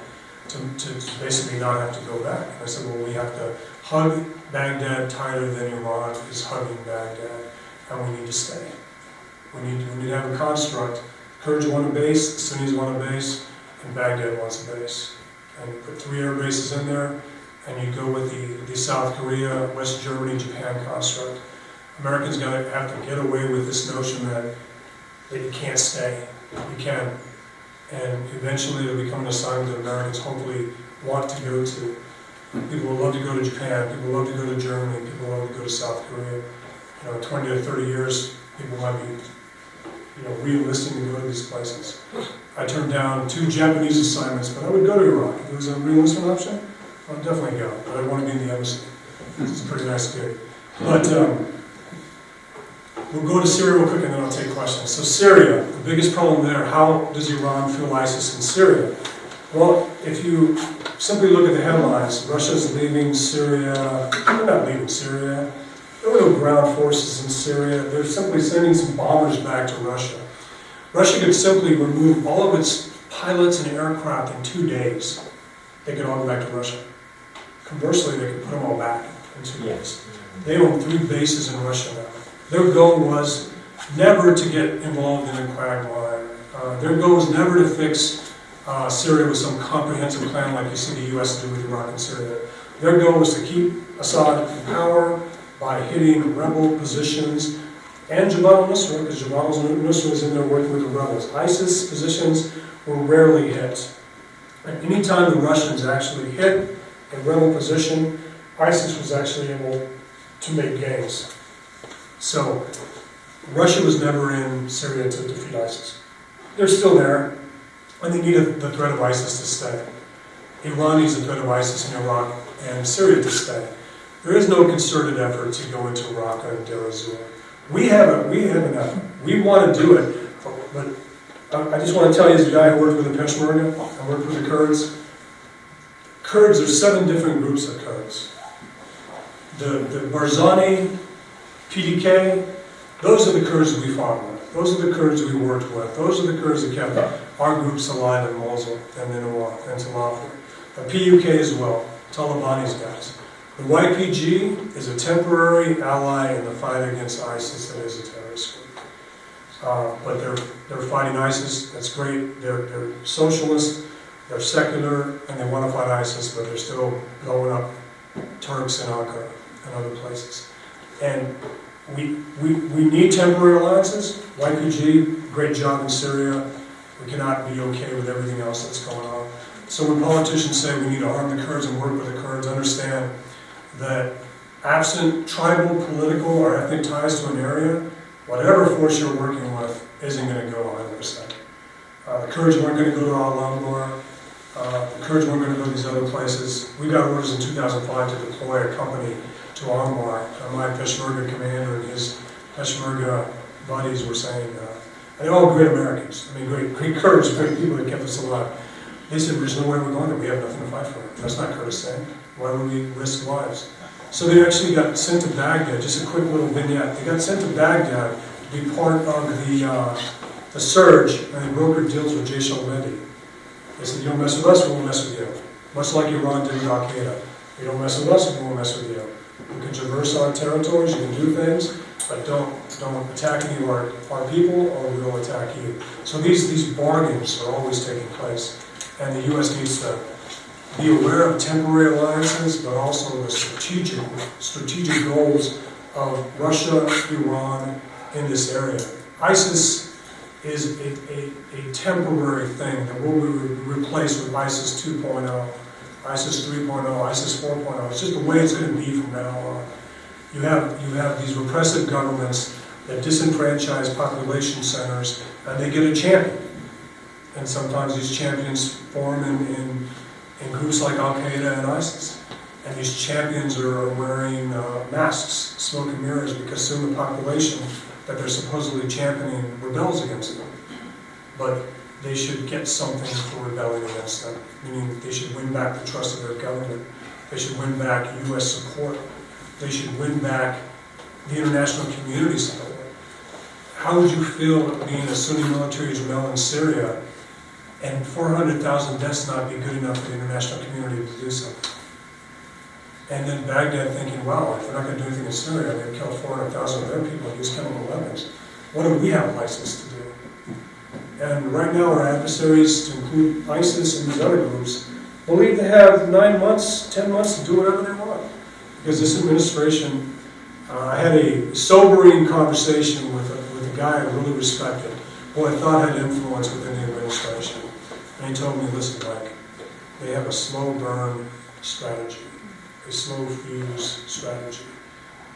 B: to, to, basically not have to go back? And I said, well, we have to hug Baghdad tighter than Iran is hugging Baghdad, and we need to stay. We need, we need to have a construct. Kurds want a base, the Sunnis want a base, and Baghdad wants a base. And put three air bases in there, and you go with the, the South Korea, West Germany, Japan construct. Americans gotta have to get away with this notion that, that you can't stay. You can. And eventually it'll become an assignment that Americans hopefully want to go to. People will love to go to Japan, people love to go to Germany, people love to go to South Korea. You know, twenty to thirty years, people might be, you know, re-enlisting to go to these places. I turned down two Japanese assignments, but I would go to Iraq. If it was a re-enlistment option, I'd definitely go, but I want to be in the embassy. It's a pretty nice gig. But, um, we'll go to Syria real quick and then I'll take questions. So Syria, the biggest problem there, how does Iran fuel ISIS in Syria? Well, if you simply look at the headlines, Russia's leaving Syria, they're not leaving Syria. There were no ground forces in Syria. They're simply sending some bombers back to Russia. Russia could simply remove all of its pilots and aircraft in two days. They could all go back to Russia. Conversely, they could put them all back in two days. They own three bases in Russia now. Their goal was never to get involved in a quagmire. Uh, their goal was never to fix uh, Syria with some comprehensive plan like you see the U.S. do with Iraq and Syria. Their goal was to keep Assad in power by hitting rebel positions and Jabhat al-Nusra, because Jabhat al-Nusra was in there working with the rebels. ISIS positions were rarely hit. At any time the Russians actually hit a rebel position, ISIS was actually able to make gains. So, Russia was never in Syria to defeat ISIS. They're still there, and they needed the threat of ISIS to stay. Iran needs the threat of ISIS in Iraq and Syria to stay. There is no concerted effort to go into Raqqa and Deir ez-Zor. We have a, we have effort. We want to do it, but I just want to tell you, as a guy who worked with the Peshmerga, I worked with the Kurds, Kurds, there's seven different groups of Kurds. The, the Barzani, PDK, those are the Kurds we fought with. Those are the Kurds we worked with. Those are the Kurds that kept our groups alive in Mosul and in Iraq and Talafar. The PUK as well, Talabani's guys. The YPG is a temporary ally in the fight against ISIS that is a terrorist group. Uh, but they're, they're fighting ISIS, that's great. They're, they're socialist, they're secular, and they want to fight ISIS, but they're still blowing up Turks in Ankara and other places. And we, we, we need temporary alliances. YPG, great job in Syria. We cannot be okay with everything else that's going on. So when politicians say we need to arm the Kurds and work with the Kurds, understand that absent tribal, political, or ethnic ties to an area, whatever force you're working with isn't going to go 100%. Uh, the Kurds weren't going to go to Al-Anbar. The Kurds weren't going to go to these other places. We got orders in 2005 to deploy a company to Anbar. Uh, my Peshmerga commander and his Peshmerga buddies were saying, uh, they're all great Americans. I mean, great, great Kurds, great people that kept us alive. They said, there's no way we're going there. We have nothing to fight for. That's not Kurdistan. Why would we risk lives? So they actually got sent to Baghdad, just a quick little vignette. They got sent to Baghdad to be part of the, uh, the surge, and they brokered deals with Jaish al-Mahdi. They said, you don't mess with us, we won't mess with you. Much like Iran did with Al-Qaeda. You don't mess with us, we won't mess with you. You can traverse our territories, you can do things, but don't, don't attack any of our, our people, or we will attack you. So these, these bargains are always taking place, and the U.S. needs to be aware of temporary alliances, but also the strategic, strategic goals of Russia, Iran in this area. ISIS is a, a, a temporary thing that will be re- replaced with ISIS 2.0, ISIS 3.0, ISIS 4.0. It's just the way it's going to be from now on. You have, you have these repressive governments that disenfranchise population centers, and they get a champion. And sometimes these champions form in, in in groups like Al Qaeda and ISIS. And these champions are wearing uh, masks, smoke and mirrors, because soon the population that they're supposedly championing rebels against them. But they should get something for rebelling against them, meaning that they should win back the trust of their government. They should win back U.S. support. They should win back the international community support. How would you feel being a Sunni military general in Syria and 400,000 deaths not be good enough for the international community to do something. And then Baghdad thinking, wow, if we're not going to do anything in Syria, they've killed 400,000 of their people and used chemical weapons. What do we have a license to do? And right now, our adversaries, to include ISIS and these other groups, believe they have nine months, 10 months to do whatever they want. Because this administration, uh, I had a sobering conversation with a, with a guy I really respected, who I thought had influence within the administration. And he told me, listen, Mike, they have a slow burn strategy, a slow fuse strategy.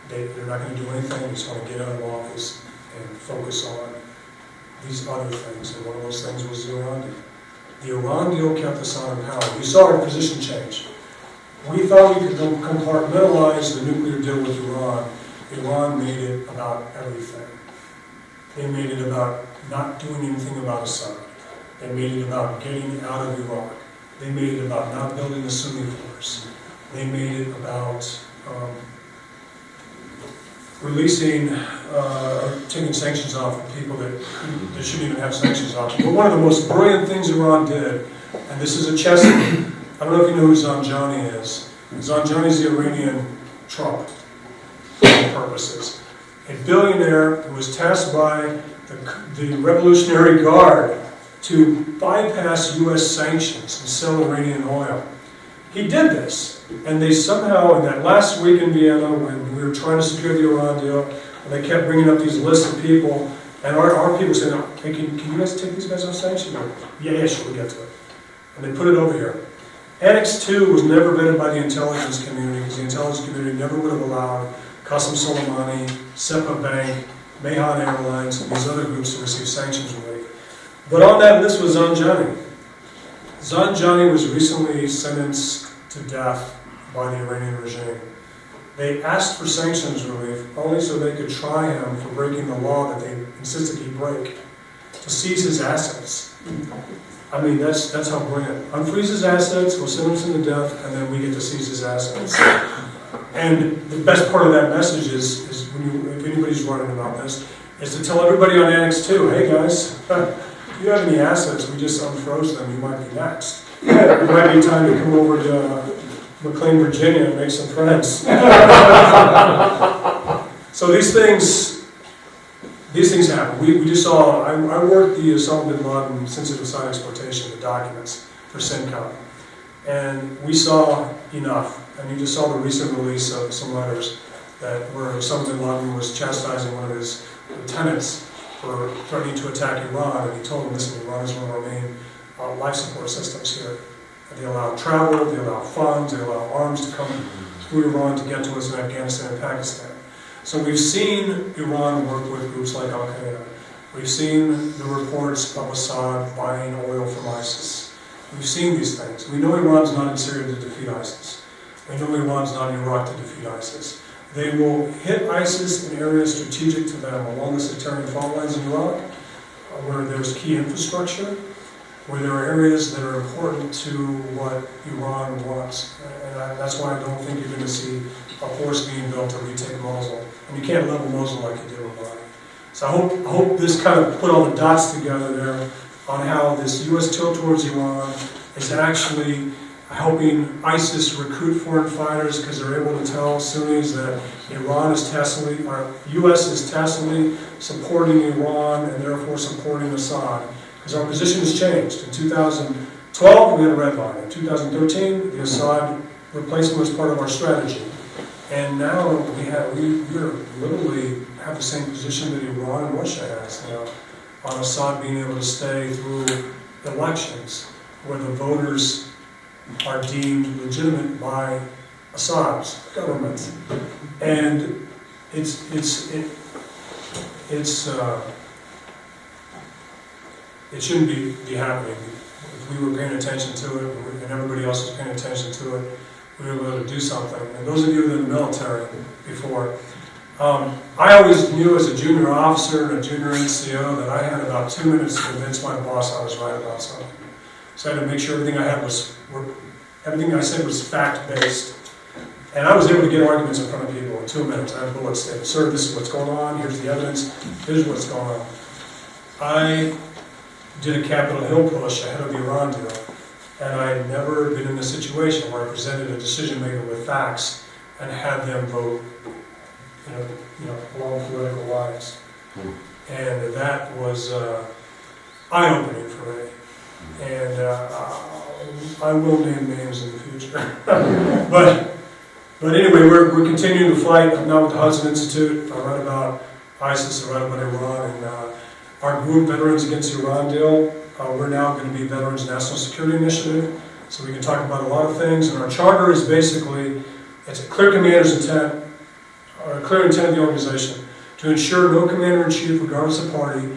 B: They, they're not going to do anything, they just want to get out of office and focus on these other things. And one of those things was the Iran deal. The Iran deal kept us on in power. You saw our position change. We thought we could compartmentalize the nuclear deal with Iran. Iran made it about everything. They made it about not doing anything about Assad. They made it about getting out of Iraq. They made it about not building a Sunni force. They made it about um, releasing, uh, taking sanctions off of people that, couldn't- that shouldn't even have sanctions off. But one of the most brilliant things Iran did, and this is a chess, I don't know if you know who Zanjani is. Zanjani is the Iranian Trump, for all purposes. A billionaire who was tasked by the, the Revolutionary Guard to bypass U.S. sanctions and sell Iranian oil. He did this, and they somehow, in that last week in Vienna, when we were trying to secure the Iran deal, and they kept bringing up these lists of people, and our, our people said, hey, can, can you guys take these guys off sanctions? Yeah, yeah, sure, we'll get to it. And they put it over here. Annex 2 was never vetted by the intelligence community, because the intelligence community never would have allowed Qasem Soleimani, Sepah Bank, Mahan Airlines, and these other groups to receive sanctions relief. But on that list was Zanjani. Zanjani was recently sentenced to death by the Iranian regime. They asked for sanctions relief only so they could try him for breaking the law that they insisted he break, to seize his assets. I mean, that's, that's how brilliant. Unfreeze his assets, we'll sentence him to death, and then we get to seize his assets. And the best part of that message is, is when you, if anybody's wondering about this, is to tell everybody on Annex Two, hey guys, you have any assets, we just unfroze them, you might be next. It might be time to come over to uh, McLean, Virginia and make some friends. So these things, these things happen. We, we just saw, I, I worked the Osama bin Laden sensitive side exploitation, the documents for CENTCOM. And we saw enough, and you just saw the recent release of some letters that where Osama bin Laden was chastising one of his lieutenants for threatening to attack Iran, and he told him, listen, Iran is one of our main uh, life support systems here. They allow travel, they allow funds, they allow arms to come through Iran to get to us in Afghanistan and Pakistan. So we've seen Iran work with groups like Al Qaeda. We've seen the reports of Assad buying oil from ISIS. We've seen these things. We know Iran's not in Syria to defeat ISIS. We know Iran's not in Iraq to defeat ISIS. They will hit ISIS in areas strategic to them along the sectarian fault lines in Iraq, uh, where there's key infrastructure, where there are areas that are important to what Iran wants. And I, that's why I don't think you're going to see a force being built to retake Mosul. And you can't level Mosul like you did with Mali. So I hope, I hope this kind of put all the dots together there on how this U.S. tilt towards Iran is actually helping ISIS recruit foreign fighters because they're able to tell Sunnis that Iran is tacitly, or U.S. is tacitly supporting Iran and therefore supporting Assad. Because our position has changed. In 2012, we had a red line. In 2013, the Assad replacement was part of our strategy. And now we have, we, we're literally have the same position that Iran and Russia has now on Assad being able to stay through elections where the voters are deemed legitimate by Assad's government. And it's, it's, it, it's, uh, it shouldn't be, be happening. If we were paying attention to it, and everybody else was paying attention to it, we were able to do something. And those of you that in the military before, um, I always knew as a junior officer and a junior NCO that I had about two minutes to convince my boss I was right about something. So I had to make sure everything I had was, were, everything I said was fact-based. And I was able to get arguments in front of people in two minutes. I had bullets stated, sir, this is what's going on, here's the evidence, here's what's going on. I did a Capitol Hill push ahead of the Iran deal, and I had never been in a situation where I presented a decision maker with facts and had them vote, you know, you know, along political lines. And that was uh, eye-opening for me. And uh, I will name names in the future. But, but anyway, we're, we're continuing the fight. I'm now with the Hudson Institute. I write about ISIS, I write about Iran, and uh, our group, Veterans Against Iran Deal, uh, we're now going to be Veterans National Security Initiative. So we can talk about a lot of things. And our charter is basically, it's a clear commander's intent, or a clear intent of the organization, to ensure no commander-in-chief, regardless of party,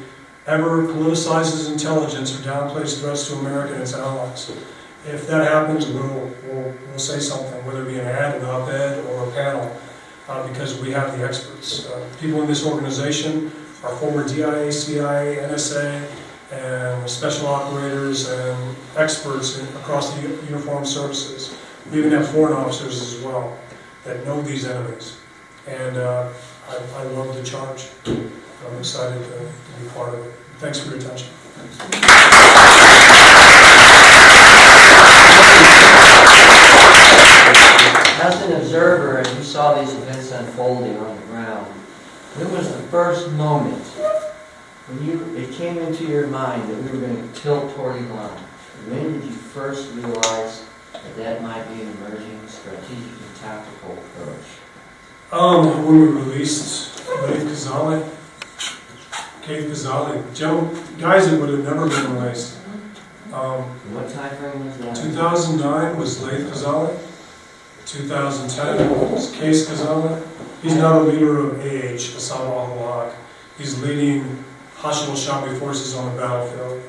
B: ever politicizes intelligence or downplays threats to America and its allies. If that happens, we'll, we'll, we'll say something, whether it be an ad, an op-ed, or a panel, uh, because we have the experts. Uh, People in this organization are former DIA, CIA, NSA, and special operators and experts in- across the uniformed services. We even have foreign officers as well that know these enemies. And uh, I, I love the charge. I'm excited to, to be part of it. Thanks for your attention.
D: As an observer, and you saw these events unfolding on the ground, when was the first moment when you, it came into your mind that we were going to tilt toward Iran? When did you first realize that that might be an emerging strategic and tactical approach?
B: Um, when we released Laith Khazali, Qais Khazali, Joe, guys that would have never been released. Um,
D: What time frame was that?
B: 2009 was Laith Khazali. 2010 was Qais Khazali. He's now the leader of AH, Asa'ib Ahl al-Haq. He's leading Hashid al-Shabi forces on the battlefield.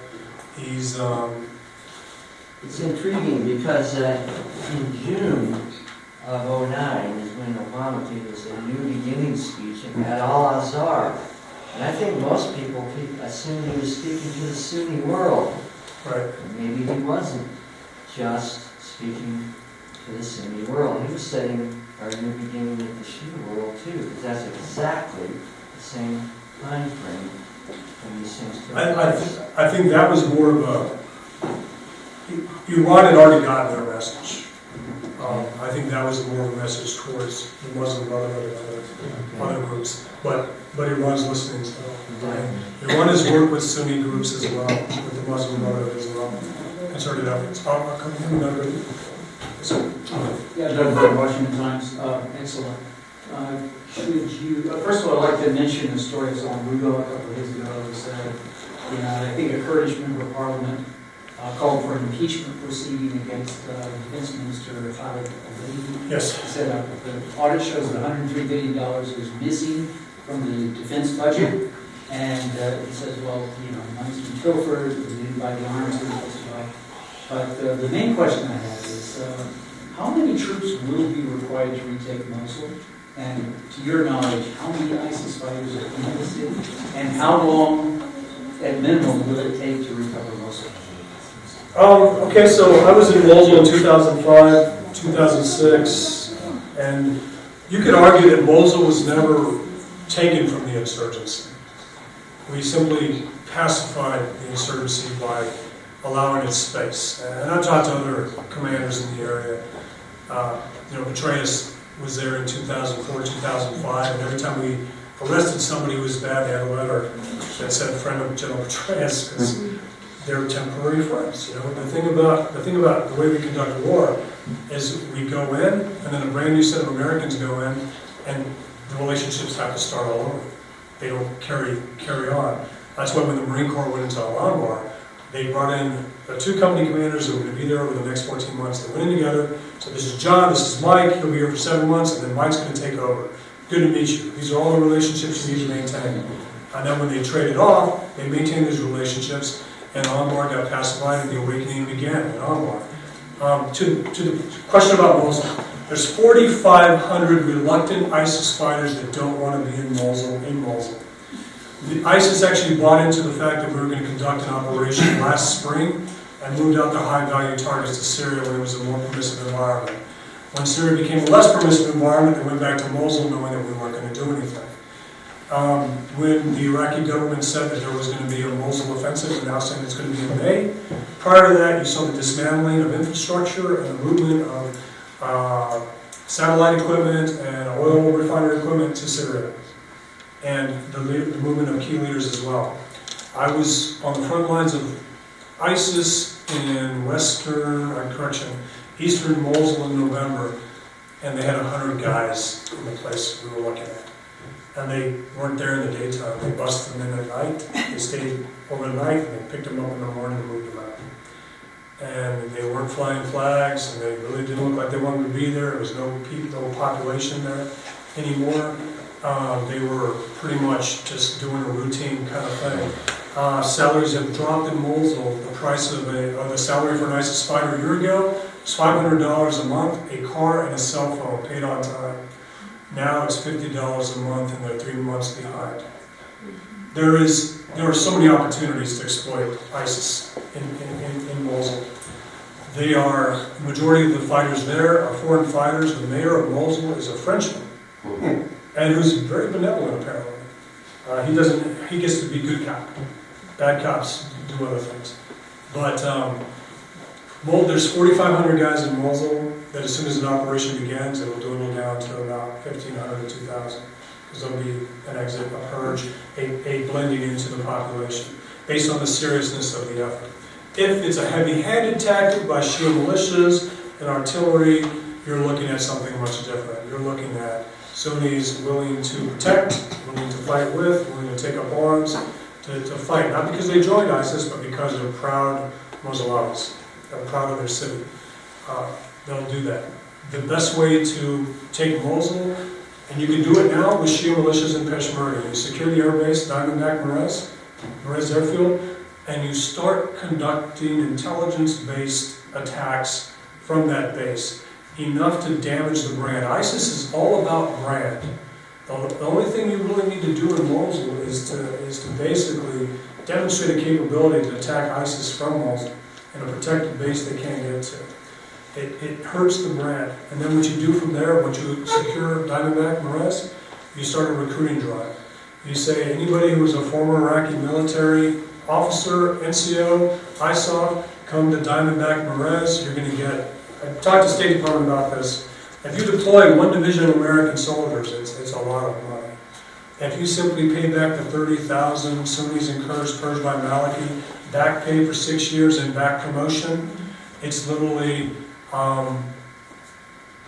B: He's, um,
D: It's intriguing because uh, in June of '09 is when Obama gave us a new beginning speech at Al-Azhar. And I think most people pe- assumed he was speaking to the Sunni world.
B: Right,
D: Maybe he wasn't just speaking to the Sunni world. He was saying, are you beginning with the Shia world too? Because that's exactly the same time frame when these things took
B: I, I,
D: place.
B: I think that was more of a, Iran had already gotten their message. Um, I think that was more of a message towards the Muslim Brotherhood and other, other groups, but, but Iran's listening, so.
D: Exactly.
B: Iran has worked with Sunni groups as well, with the Muslim Brotherhood as well, concerted efforts. I'll, I'll come in, no, good. So,
E: Yeah, Doug Burke, Washington Times, uh, excellent. Uh, Should you, uh, first of all, I'd like to mention the story of Salman Rugo a couple of days ago. It was, uh, you know, I think a Kurdish member of parliament uh, called for an impeachment proceeding against uh, Defense Minister Khalid al-Obaidi.
B: Yes,
E: He said uh, the audit shows that $103 billion is missing from the defense budget. And uh, he says, well, you know, money's been pilfered, we didn't buy the arms we were supposed. But uh, the main question I have is, uh, how many troops will be required to retake Mosul? And to your knowledge, how many ISIS fighters are in the city? And how long, at minimum, will it take to recover Mosul?
B: Um, okay, so I was in Mosul in 2005, 2006, and you could argue that Mosul was never taken from the insurgency. We simply pacified the insurgency by allowing it space. And I've talked to other commanders in the area. Uh, you know, Petraeus was there in 2004, 2005, and every time we arrested somebody who was bad, they had a letter that said friend of General Petraeus, because they're temporary friends, you know. The thing about, the thing about the way we conduct war is we go in, and then a brand new set of Americans go in, and the relationships have to start all over. They don't carry, carry on. That's why when the Marine Corps went into Al-Anbar, they brought in the two company commanders that were gonna be there over the next fourteen months. They went in together, so this is John, this is Mike, he'll be here for seven months, and then Mike's gonna take over. Good to meet you. These are all the relationships you need to maintain. And then when they traded off, they maintained these relationships, and Anbar got pacified and the awakening began in Anbar. Um, to, to the question about Mosul, there's 4,500 reluctant ISIS fighters that don't want to be in Mosul, in Mosul. The ISIS actually bought into the fact that we were going to conduct an operation last spring and moved out the high-value targets to Syria when it was a more permissive environment. When Syria became a less permissive environment, they went back to Mosul knowing that we weren't going to do anything. Um, when the Iraqi government said that there was going to be a Mosul offensive, and now saying it's going to be in May. Prior to that, you saw the dismantling of infrastructure and the movement of uh, satellite equipment and oil refinery equipment to Syria, and the, the movement of key leaders as well. I was on the front lines of ISIS in western, uh, correction, eastern Mosul in November, and they had a hundred guys in the place we were looking at. And they weren't there in the daytime, they busted them in at night, they stayed overnight, and they picked them up in the morning and moved them out. And they weren't flying flags, and they really didn't look like they wanted to be there, there was no people, no population there anymore. Uh, they were pretty much just doing a routine kind of thing. Uh, salaries have dropped in Mosul, the price of a, of the salary for an ISIS fighter a year ago was five hundred dollars a month, a car and a cell phone paid on time. Now it's fifty dollars a month and they're three months behind. There is, there are so many opportunities to exploit ISIS in, in, in- in Mosul. They are, the majority of the fighters there are foreign fighters. The mayor of Mosul is a Frenchman, and who's very benevolent apparently. Uh, he doesn't, he gets to be good cop. Bad cops do other things. But, um, Mol, there's forty-five hundred guys in Mosul that as soon as an operation begins, it'll dwindle down to about fifteen hundred to two thousand. Because there'll be an exit, a purge, a, a blending into the population, based on the seriousness of the effort. If it's a heavy-handed tactic by Shia militias and artillery, you're looking at something much different. You're looking at Sunnis willing to protect, willing to fight with, willing to take up arms, to, to fight, not because they joined ISIS, but because they're proud Muslims. Proud of their city. Uh, they'll do that. The best way to take Mosul, and you can do it now with Shia militias in Peshmerga. You secure the airbase, Diamondback Marez, Marez Airfield, and you start conducting intelligence-based attacks from that base, enough to damage the brand. ISIS is all about brand. The only thing you really need to do in Mosul is to, is to basically demonstrated capability to attack ISIS from Mosul in a protected base they can't get to. It, it hurts the brand. And then what you do from there, once you secure Diamondback Marez, you start a recruiting drive. You say, anybody who's a former Iraqi military officer, NCO, ISOF, come to Diamondback Marez, you're gonna get, I talked to State Department about this. If you deploy one division of American soldiers, it's, it's a lot of money. If you simply pay back the thirty thousand Sunnis and Kurds purged by Maliki, back pay for six years and back promotion, it's literally, um,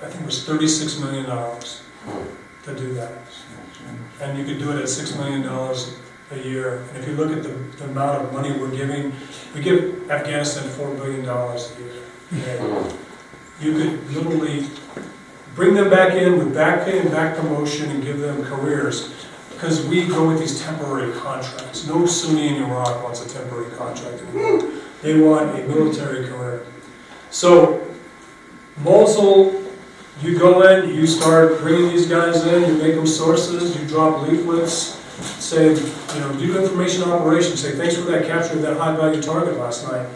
B: I think it was thirty-six million dollars to do that. And you could do it at six million dollars a year. And if you look at the, the amount of money we're giving, we give Afghanistan four billion dollars a year. You could literally bring them back in with back pay and back promotion and give them careers. Because we go with these temporary contracts. No Sunni in Iraq wants a temporary contract anymore. They want a military career. So Mosul, you go in, you start bringing these guys in, you make them sources, you drop leaflets, say, you know, do information operations, say, thanks for that capture of that high-value target last night.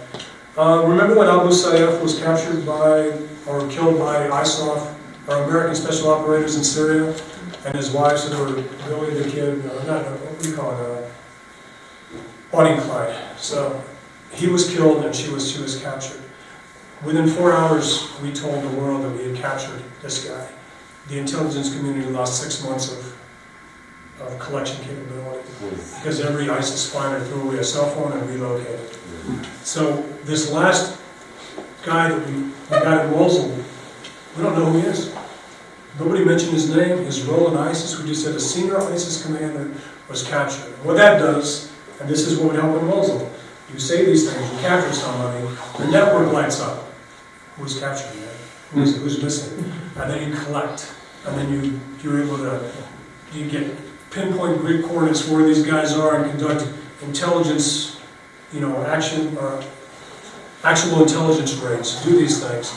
B: Uh, remember when Abu Sayyaf was captured by, or killed by ISOF, or American Special Operators in Syria, and his wife, so they were Billy the Kid, uh, not, what do you call it, uh, Bonnie and Clyde. So, he was killed and she was, she was captured. Within four hours, we told the world that we had captured this guy. The intelligence community lost six months of, of collection capability because every ISIS fighter threw away a cell phone and relocated. So this last guy that we, we got in Mosul, we don't know who he is. Nobody mentioned his name, his role in ISIS, we just said a senior ISIS commander was captured. What that does, and this is what would help in Mosul, you say these things, you capture somebody, the network lights up. Who's capturing it? Who's, who's missing? And then you collect, and then you, you're able to, you get pinpoint grid coordinates where these guys are and conduct intelligence, you know, action, uh, or actual intelligence raids, do these things.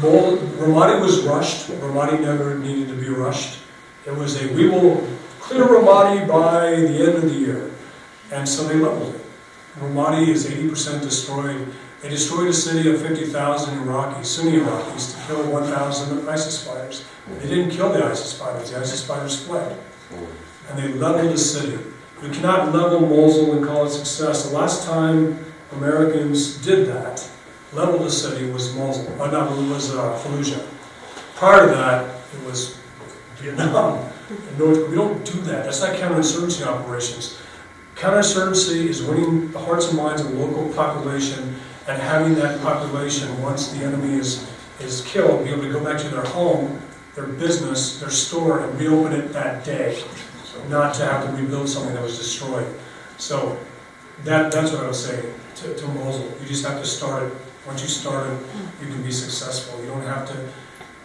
B: Ramadi was rushed, Ramadi never needed to be rushed. It was a, we will clear Ramadi by the end of the year. And so they leveled it. Ramadi is eighty percent destroyed. They destroyed a city of fifty thousand Iraqis, Sunni Iraqis, to kill one thousand ISIS fighters. They didn't kill the ISIS fighters, the ISIS fighters fled. And they leveled the city. You cannot level Mosul and call it success. The last time Americans did that, leveled the city, was Mosul, uh, not, it was uh, Fallujah. Prior to that, it was Vietnam. And North, we don't do that. That's not counterinsurgency operations. Counterinsurgency is winning the hearts and minds of the local population and having that population, once the enemy is, is killed, be able to go back to their home, their business, their store, and reopen it that day, not to have to rebuild something that was destroyed. So that, that's what I was saying to, to Mosul. You just have to start. Once you start it, you can be successful. You don't have to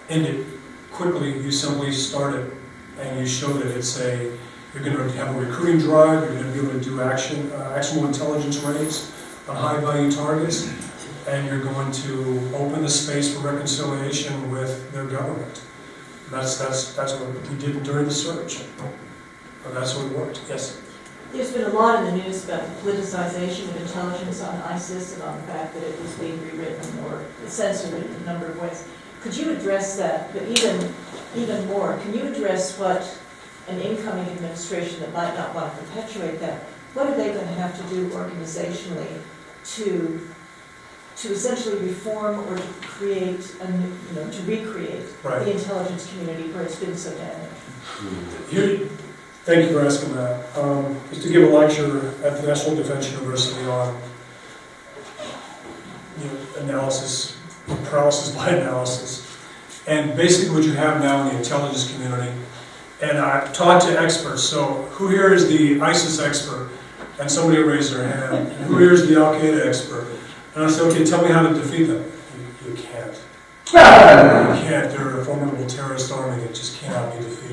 B: end it quickly. You simply start it and you show that it's a, you're going to have a recruiting drive, you're going to be able to do action, uh, actionable intelligence raids on high-value targets, and you're going to open the space for reconciliation with their government. That's, that's, that's what we did during the search. And that's what worked, yes.
F: There's been a lot in the news about the politicization of intelligence on ISIS and on the fact that it was being rewritten or censored in a number of ways. Could you address that, but even, even more, can you address what an incoming administration that might not want to perpetuate that, what are they going to have to do organizationally to, to essentially reform or to create, a new- you know, to recreate
B: Right.
F: the intelligence community where it's been so damaged? Hmm.
B: Here, thank you for asking that. Um, Just to give a lecture at the National Defense University on, you know, analysis, paralysis by analysis. And basically what you have now in the intelligence community, and I've talked to experts, so who here is the ISIS expert? And somebody raised their hand. And Who here is the Al Qaeda expert? And I said, okay, tell me how to defeat them. You, you can't. You can't. They're a formidable terrorist army that just cannot be defeated.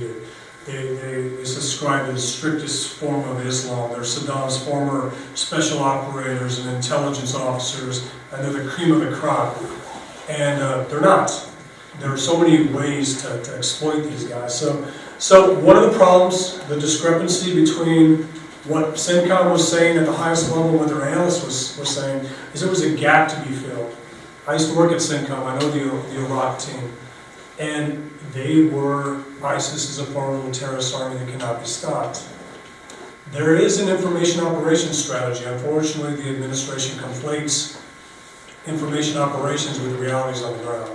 B: They, they, they subscribe to the strictest form of Islam. They're Saddam's former special operators and intelligence officers, and they're the cream of the crop. And uh, they're not. There are so many ways to, to exploit these guys. So, so one of the problems, the discrepancy between What CENTCOM was saying at the highest level, what their analysts was, was saying, is there was a gap to be filled. I used to work at CENTCOM, I know the, the Iraq team, and they were, ISIS is a formidable terrorist army that cannot be stopped. There is an information operations strategy. Unfortunately, the administration conflates information operations with realities on the ground.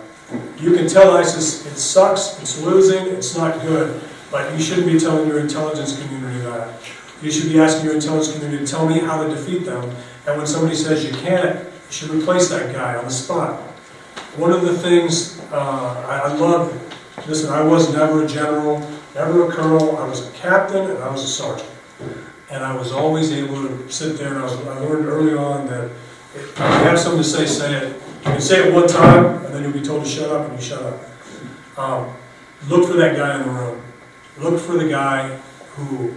B: You can tell ISIS it sucks, it's losing, it's not good, but you shouldn't be telling your intelligence community that. You should be asking your intelligence community to tell me how to defeat them, and when somebody says you can't, you should replace that guy on the spot. One of the things, uh, I, I love, listen, I was never a general, never a colonel, I was a captain and I was a sergeant. And I was always able to sit there, and I was, I learned early on that if you have something to say, say it. You can say it one time, and then you'll be told to shut up, and you shut up. Um, Look for that guy in the room. Look for the guy who,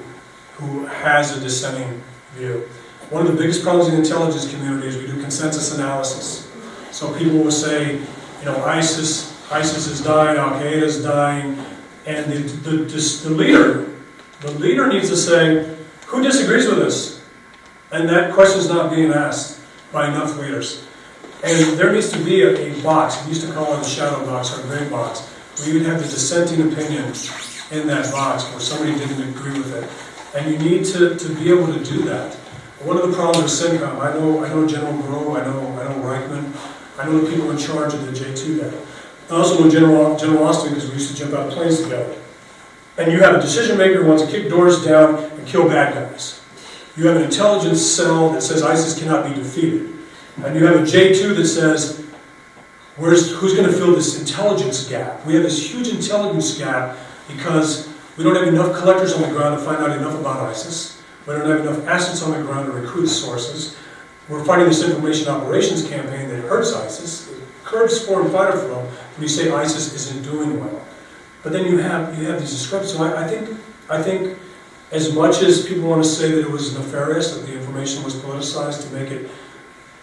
B: who has a dissenting view. One of the biggest problems in the intelligence community is we do consensus analysis. So people will say, you know, ISIS, ISIS is dying, Al Qaeda is dying, and the, the, the leader, the leader needs to say, who disagrees with us? And that question is not being asked by enough leaders. And there needs to be a, a box, we used to call it the shadow box or a gray box, where you'd have the dissenting opinion in that box where somebody didn't agree with it. And you need to, to be able to do that. One of the problems with CENTCOM, I know, I know General Grove, I know, I know Ryckman, I know the people in charge of the J2 guy. I also know General, Austin because we used to jump out of planes together. And you have a decision maker who wants to kick doors down and kill bad guys. You have an intelligence cell that says ISIS cannot be defeated. And you have a J2 that says, where's, who's going to fill this intelligence gap? We have this huge intelligence gap because we don't have enough collectors on the ground to find out enough about ISIS. We don't have enough assets on the ground to recruit sources. We're fighting this information operations campaign that hurts ISIS, it curbs foreign fighter flow, when you say ISIS isn't doing well. But then you have, you have these discrepancies. So I, I think, I think as much as people want to say that it was nefarious, that the information was politicized to make it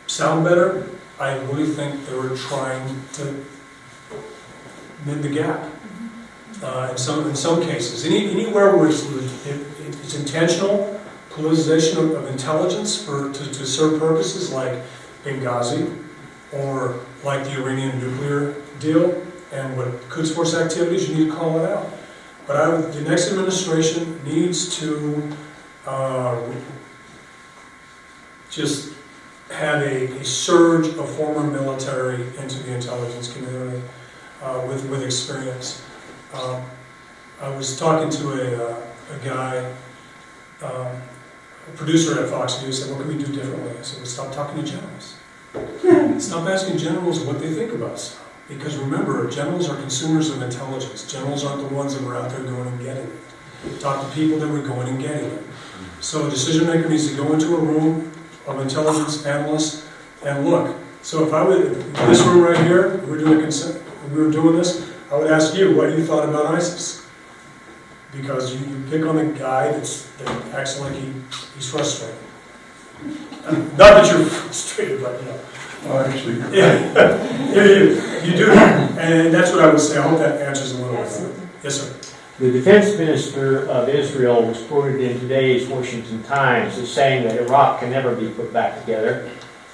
B: sound better, I really think they were trying to mend the gap. Uh, in some, in some cases, Any, anywhere where it's, it, it's intentional politicization of, of intelligence for, to, to serve purposes like Benghazi, or like the Iranian nuclear deal, and what Quds Force activities, you need to call it out. But I, the next administration needs to, uh, just have a, a surge of former military into the intelligence community, uh, with, with experience. Um, I was talking to a, uh, a guy, um, a producer at Fox News, said, what can we do differently? I said, well, stop talking to generals. Stop asking generals what they think about us. Because remember, generals are consumers of intelligence. Generals aren't the ones that were out there going and getting it. Talk to people that were going and getting it. So a decision maker needs to go into a room of intelligence analysts and look. So if I would, this room right here, we we're doing we were doing this, I would ask you what you thought about ISIS. Because you, you pick on a guy that's, that acts like he, he's frustrated. Not that you're frustrated, but, you know.
C: Well, actually,
B: Yeah, you, you, you do, and that's what I would say, I hope that answers a little bit. Yes, sir.
G: The defense minister of Israel was quoted in today's Washington Times as saying that Iraq can never be put back together,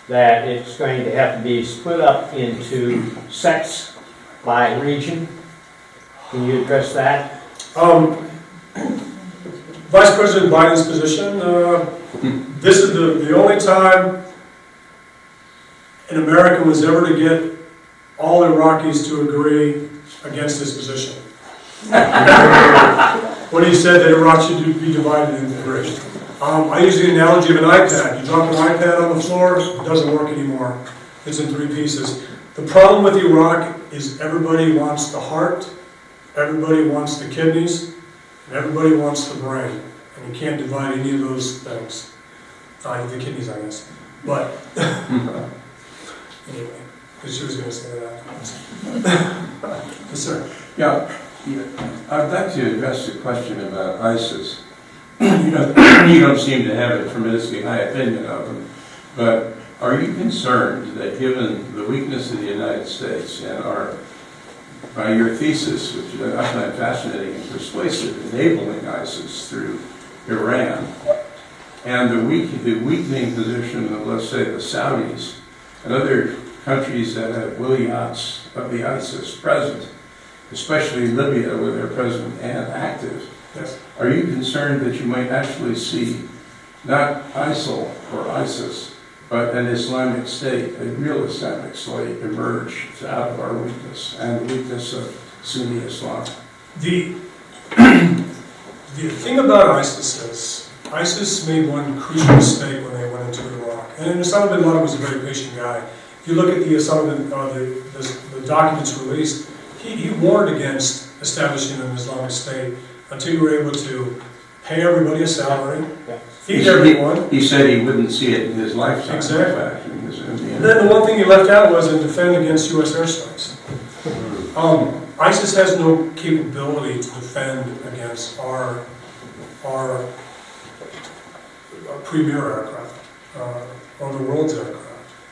G: that it's going to have to be split up into sects by region. Can you address that?
B: Um, Vice President Biden's position, uh, this is the, the only time an American was ever to get all Iraqis to agree against his position. When he said that Iraq should be divided into three. Um, I use the analogy of an iPad. You drop an iPad on the floor, it doesn't work anymore. It's in three pieces. The problem with Iraq is everybody wants the heart, everybody wants the kidneys, and everybody wants the brain. Can't divide any of those things. Uh, the kidneys, I guess. But, anyway, because she was gonna say that. Yes, sir.
H: Yeah, yeah. I'd like to address the question about ISIS. You don't, you don't seem to have a tremendously high opinion of them, but are you concerned that given the weakness of the United States and our, by your thesis, which I find fascinating and persuasive, enabling ISIS through Iran, and the weak, the weakening position of, let's say, the Saudis and other countries that have wilayats of the ISIS present, especially Libya where they're present and active,
B: Yes.
H: are you concerned that you might actually see not ISIL or ISIS, but an Islamic State, a real Islamic State emerge out of our weakness and the weakness of Sunni Islam?
B: The, the thing about ISIS is, ISIS made one crucial mistake when they went into Iraq. And Osama bin Laden was a very patient guy. If you look at the Osama bin, uh, the, the, the documents released, he, he warned against establishing an Islamic State until you were able to pay everybody a salary, feed everyone.
H: He said he wouldn't see it in his lifetime,
B: Exactly.
H: in his- in the
B: And then the one thing he left out was to defend against US airstrikes. Um, ISIS has no capability to defend against our, our uh, premier aircraft, uh, or the world's aircraft.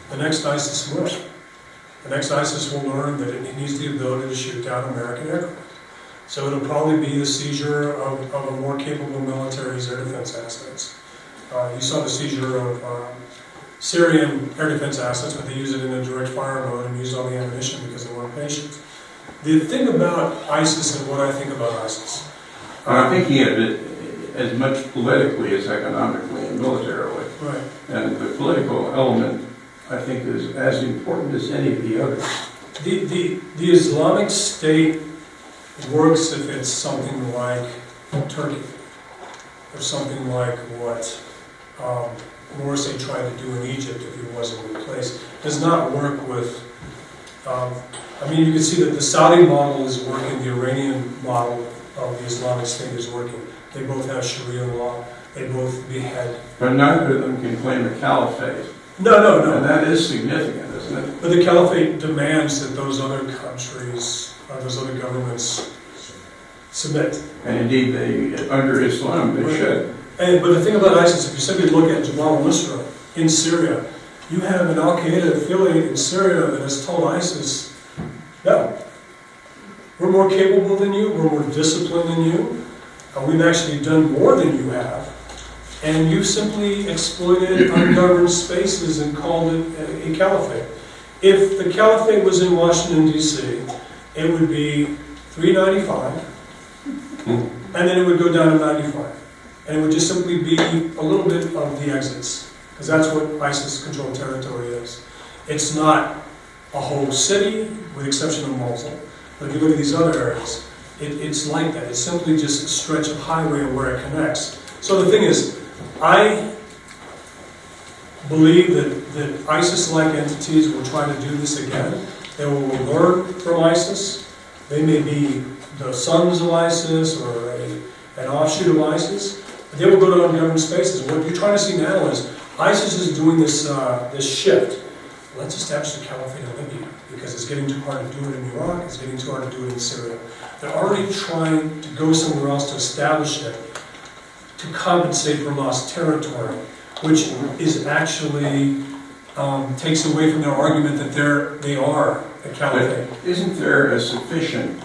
B: The next ISIS will. The next ISIS will learn that it needs the ability to shoot down American aircraft. So it'll probably be the seizure of, of a more capable military's air defense assets. Uh, you saw the seizure of, um, Syrian air defense assets, but they use it in a direct fire mode and use all the ammunition because they weren't patient. The thing about ISIS and what I think about ISIS.
H: And I'm thinking of it as much politically as economically and militarily.
B: Right.
H: And the political element, I think, is as important as any of the others.
B: The, the, the Islamic State works if it's something like Turkey, or something like what um, Morsi tried to do in Egypt if he wasn't replaced. Does not work with, um, I mean, you can see that the Saudi model is working, the Iranian model of the Islamic State is working. They both have Sharia law, they both behead.
H: But neither of them can claim a caliphate.
B: No, no, no.
H: And that is significant, isn't it?
B: But the caliphate demands that those other countries, uh, those other governments submit.
H: And indeed, they, under Islam, they should.
B: And, but the thing about ISIS, if you simply look at Jabhat al-Nusra in Syria, you have an Al-Qaeda affiliate in Syria that has told ISIS, no, we're more capable than you, we're more disciplined than you, we've actually done more than you have, and you've simply exploited ungoverned spaces and called it a, a caliphate. If the caliphate was in Washington DC, it would be 395, hmm. and then it would go down to 95. And it would just simply be a little bit of the exits, because that's what ISIS-controlled territory is. It's not a whole city, with the exception of Mosul. But if you look at these other areas, it, it's like that. It's simply just a stretch of highway where it connects. So the thing is, I believe that, that ISIS-like entities will try to do this again. They will learn from ISIS. They may be the sons of ISIS or a, an offshoot of ISIS. But they will go to ungoverned spaces. What you're trying to see now is ISIS is doing this, uh, this shift. Let's establish a caliphate in Libya because it's getting too hard to do it in Iraq. It's getting too hard to do it in Syria. They're already trying to go somewhere else to establish it to compensate for lost territory, which is actually um, takes away from their argument that they're they are a caliphate.
H: But isn't there a sufficient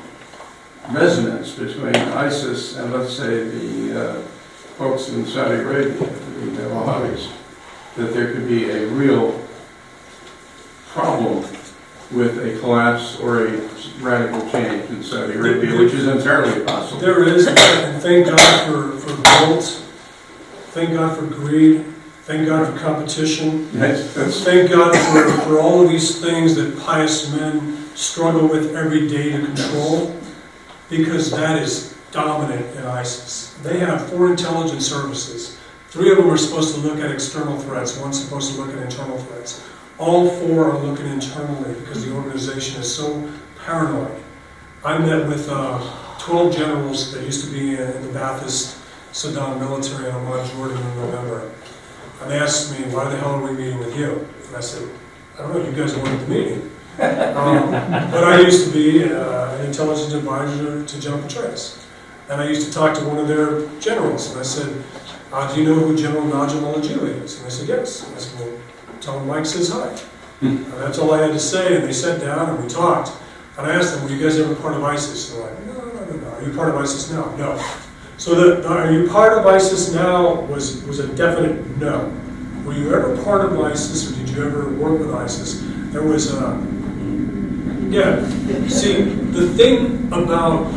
H: resonance between ISIS and, let's say, the uh, folks in Saudi Arabia, the Wahhabis, that there could be a real problem with a collapse or a radical change in Saudi Arabia, which is entirely possible?
B: There is, and thank God for, for guilt, thank God for greed, thank God for competition,
H: That's, that's,
B: thank God for, for all of these things that pious men struggle with every day to control, because that is dominant in ISIS. They have four intelligence services. Three of them are supposed to look at external threats, one's supposed to look at internal threats. All four are looking internally because the organization is so paranoid. I met with uh, 12 generals that used to be in the Ba'athist Saddam military in Amman, Jordan in November. And they asked me, why the hell are we meeting with you? And I said, I don't know, you guys wanted the meeting. Um, But I used to be uh, an intelligence advisor to General Petraeus. And I used to talk to one of their generals, and I said, uh, do you know who General Najim al-Ajili is? And they said, yes. And I said, well, him Mike says hi. And that's all I had to say, and they sat down and we talked. And I asked them, were you guys ever part of ISIS? They're like, no, no, no, no. Are you part of ISIS now? No. So the, are you part of ISIS now was, was a definite no. Were you ever part of ISIS or did you ever work with ISIS? There was a, yeah, see, the thing about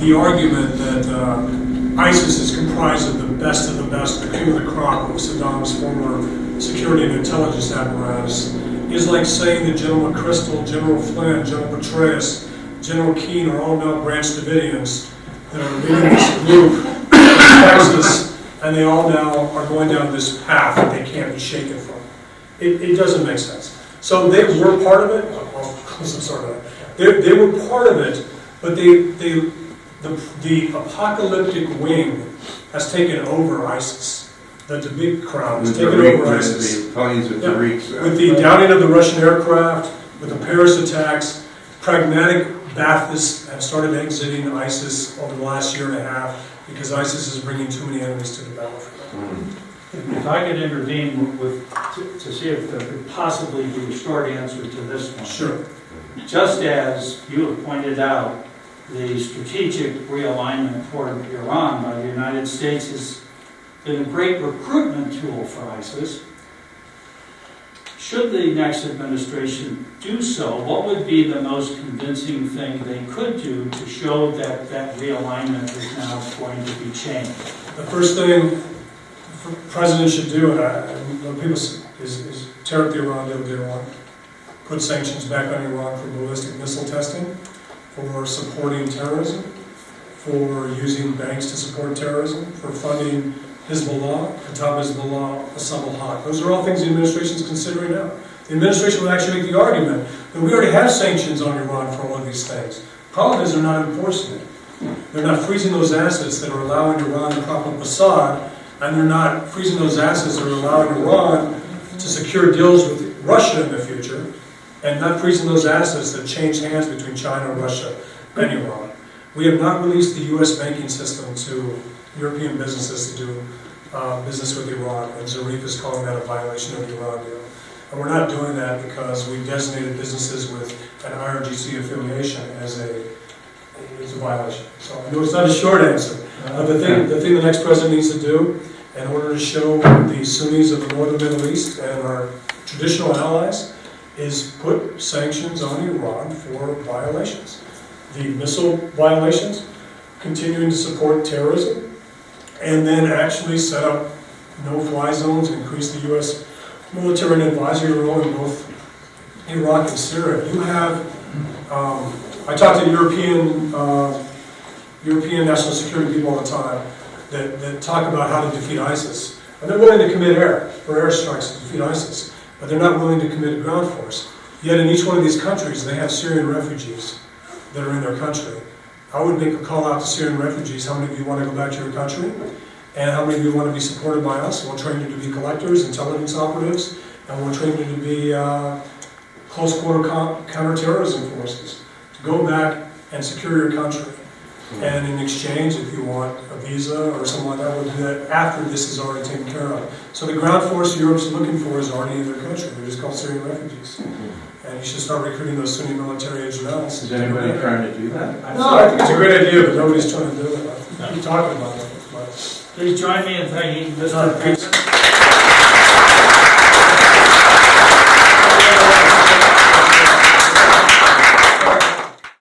B: the argument that uh, ISIS is comprised of the best of the best, the cream of the crop of Saddam's former security and intelligence apparatus is like saying that General McChrystal, General Flynn, General Petraeus, General Keane are all now Branch Davidians that are leading this group Texas, and they all now are going down this path that they can't be shaken from. It, it doesn't make sense. So they were part of it, oh, oh, well, I'm sorry, they, they were part of it, but they, they, the, the apocalyptic wing has taken over ISIS. The, the big crowd has
H: With
B: taken
H: Tariq,
B: over
H: with
B: ISIS.
H: the planes of
B: Yeah.
H: Tariq's. uh,
B: With the downing of the Russian aircraft, with the Paris attacks, pragmatic Baathists have started exiting ISIS over the last year and a half because ISIS is bringing too many enemies to the battlefield.
H: mm.
A: If I could intervene with, to to see if there could possibly be a short answer to this one.
B: Sure.
A: Just as you have pointed out, the strategic realignment toward Iran by the United States has been a great recruitment tool for ISIS. Should the next administration do so, what would be the most convincing thing they could do to show that that realignment is now going to be changed?
B: The first thing the president should do, and I, people, is, is tear up the Iran deal with Iran, put sanctions back on Iran for ballistic missile testing, for supporting terrorism, for using banks to support terrorism, for funding Hezbollah, Kata'ib Hezbollah, Asa'ib Ahl al-Haq. Those are all things the administration is considering now. The administration would actually make the argument that we already have sanctions on Iran for all of these things. Problem is, they're not enforcing it. They're not freezing those assets that are allowing Iran to prop up Assad, and they're not freezing those assets that are allowing Iran to secure deals with Russia in the future, and not freezing those assets that change hands between China, Russia, and Iran. We have not released the U.S. banking system to European businesses to do uh, business with Iran, and Zarif is calling that a violation of the Iran deal. And we're not doing that because we designated businesses with an IRGC affiliation as a, as a violation. So I know it's not a short answer, but the thing, the thing the next president needs to do, in order to show the Sunnis of the northern Middle East and our traditional allies, is put sanctions on Iran for violations. The missile violations, continuing to support terrorism, and then actually set up no-fly zones, increase the U.S. military and advisory role in both Iraq and Syria. You have, um, I talk to European, uh, European national security people all the time that, that talk about how to defeat ISIS. And they're willing to commit air, for airstrikes to defeat ISIS, but they're not willing to commit ground force. Yet in each one of these countries, they have Syrian refugees that are in their country. I would make a call out to Syrian refugees, how many of you want to go back to your country? And how many of you want to be supported by us? We'll train you to be collectors, intelligence operatives, and we'll train you to be uh, close quarter co- counterterrorism forces, to go back and secure your country. And in exchange, if you want a visa or something like that, we'll do that after this is already taken care of. So the ground force Europe's looking for is already in their country, they're just called Syrian refugees. And you should start recruiting those Sunni military agents.
H: Is anybody trying to do that?
B: No, I think it's a great idea, but nobody's trying to do it. I keep talking about it, but.
A: Please join me in thanking Mr. President.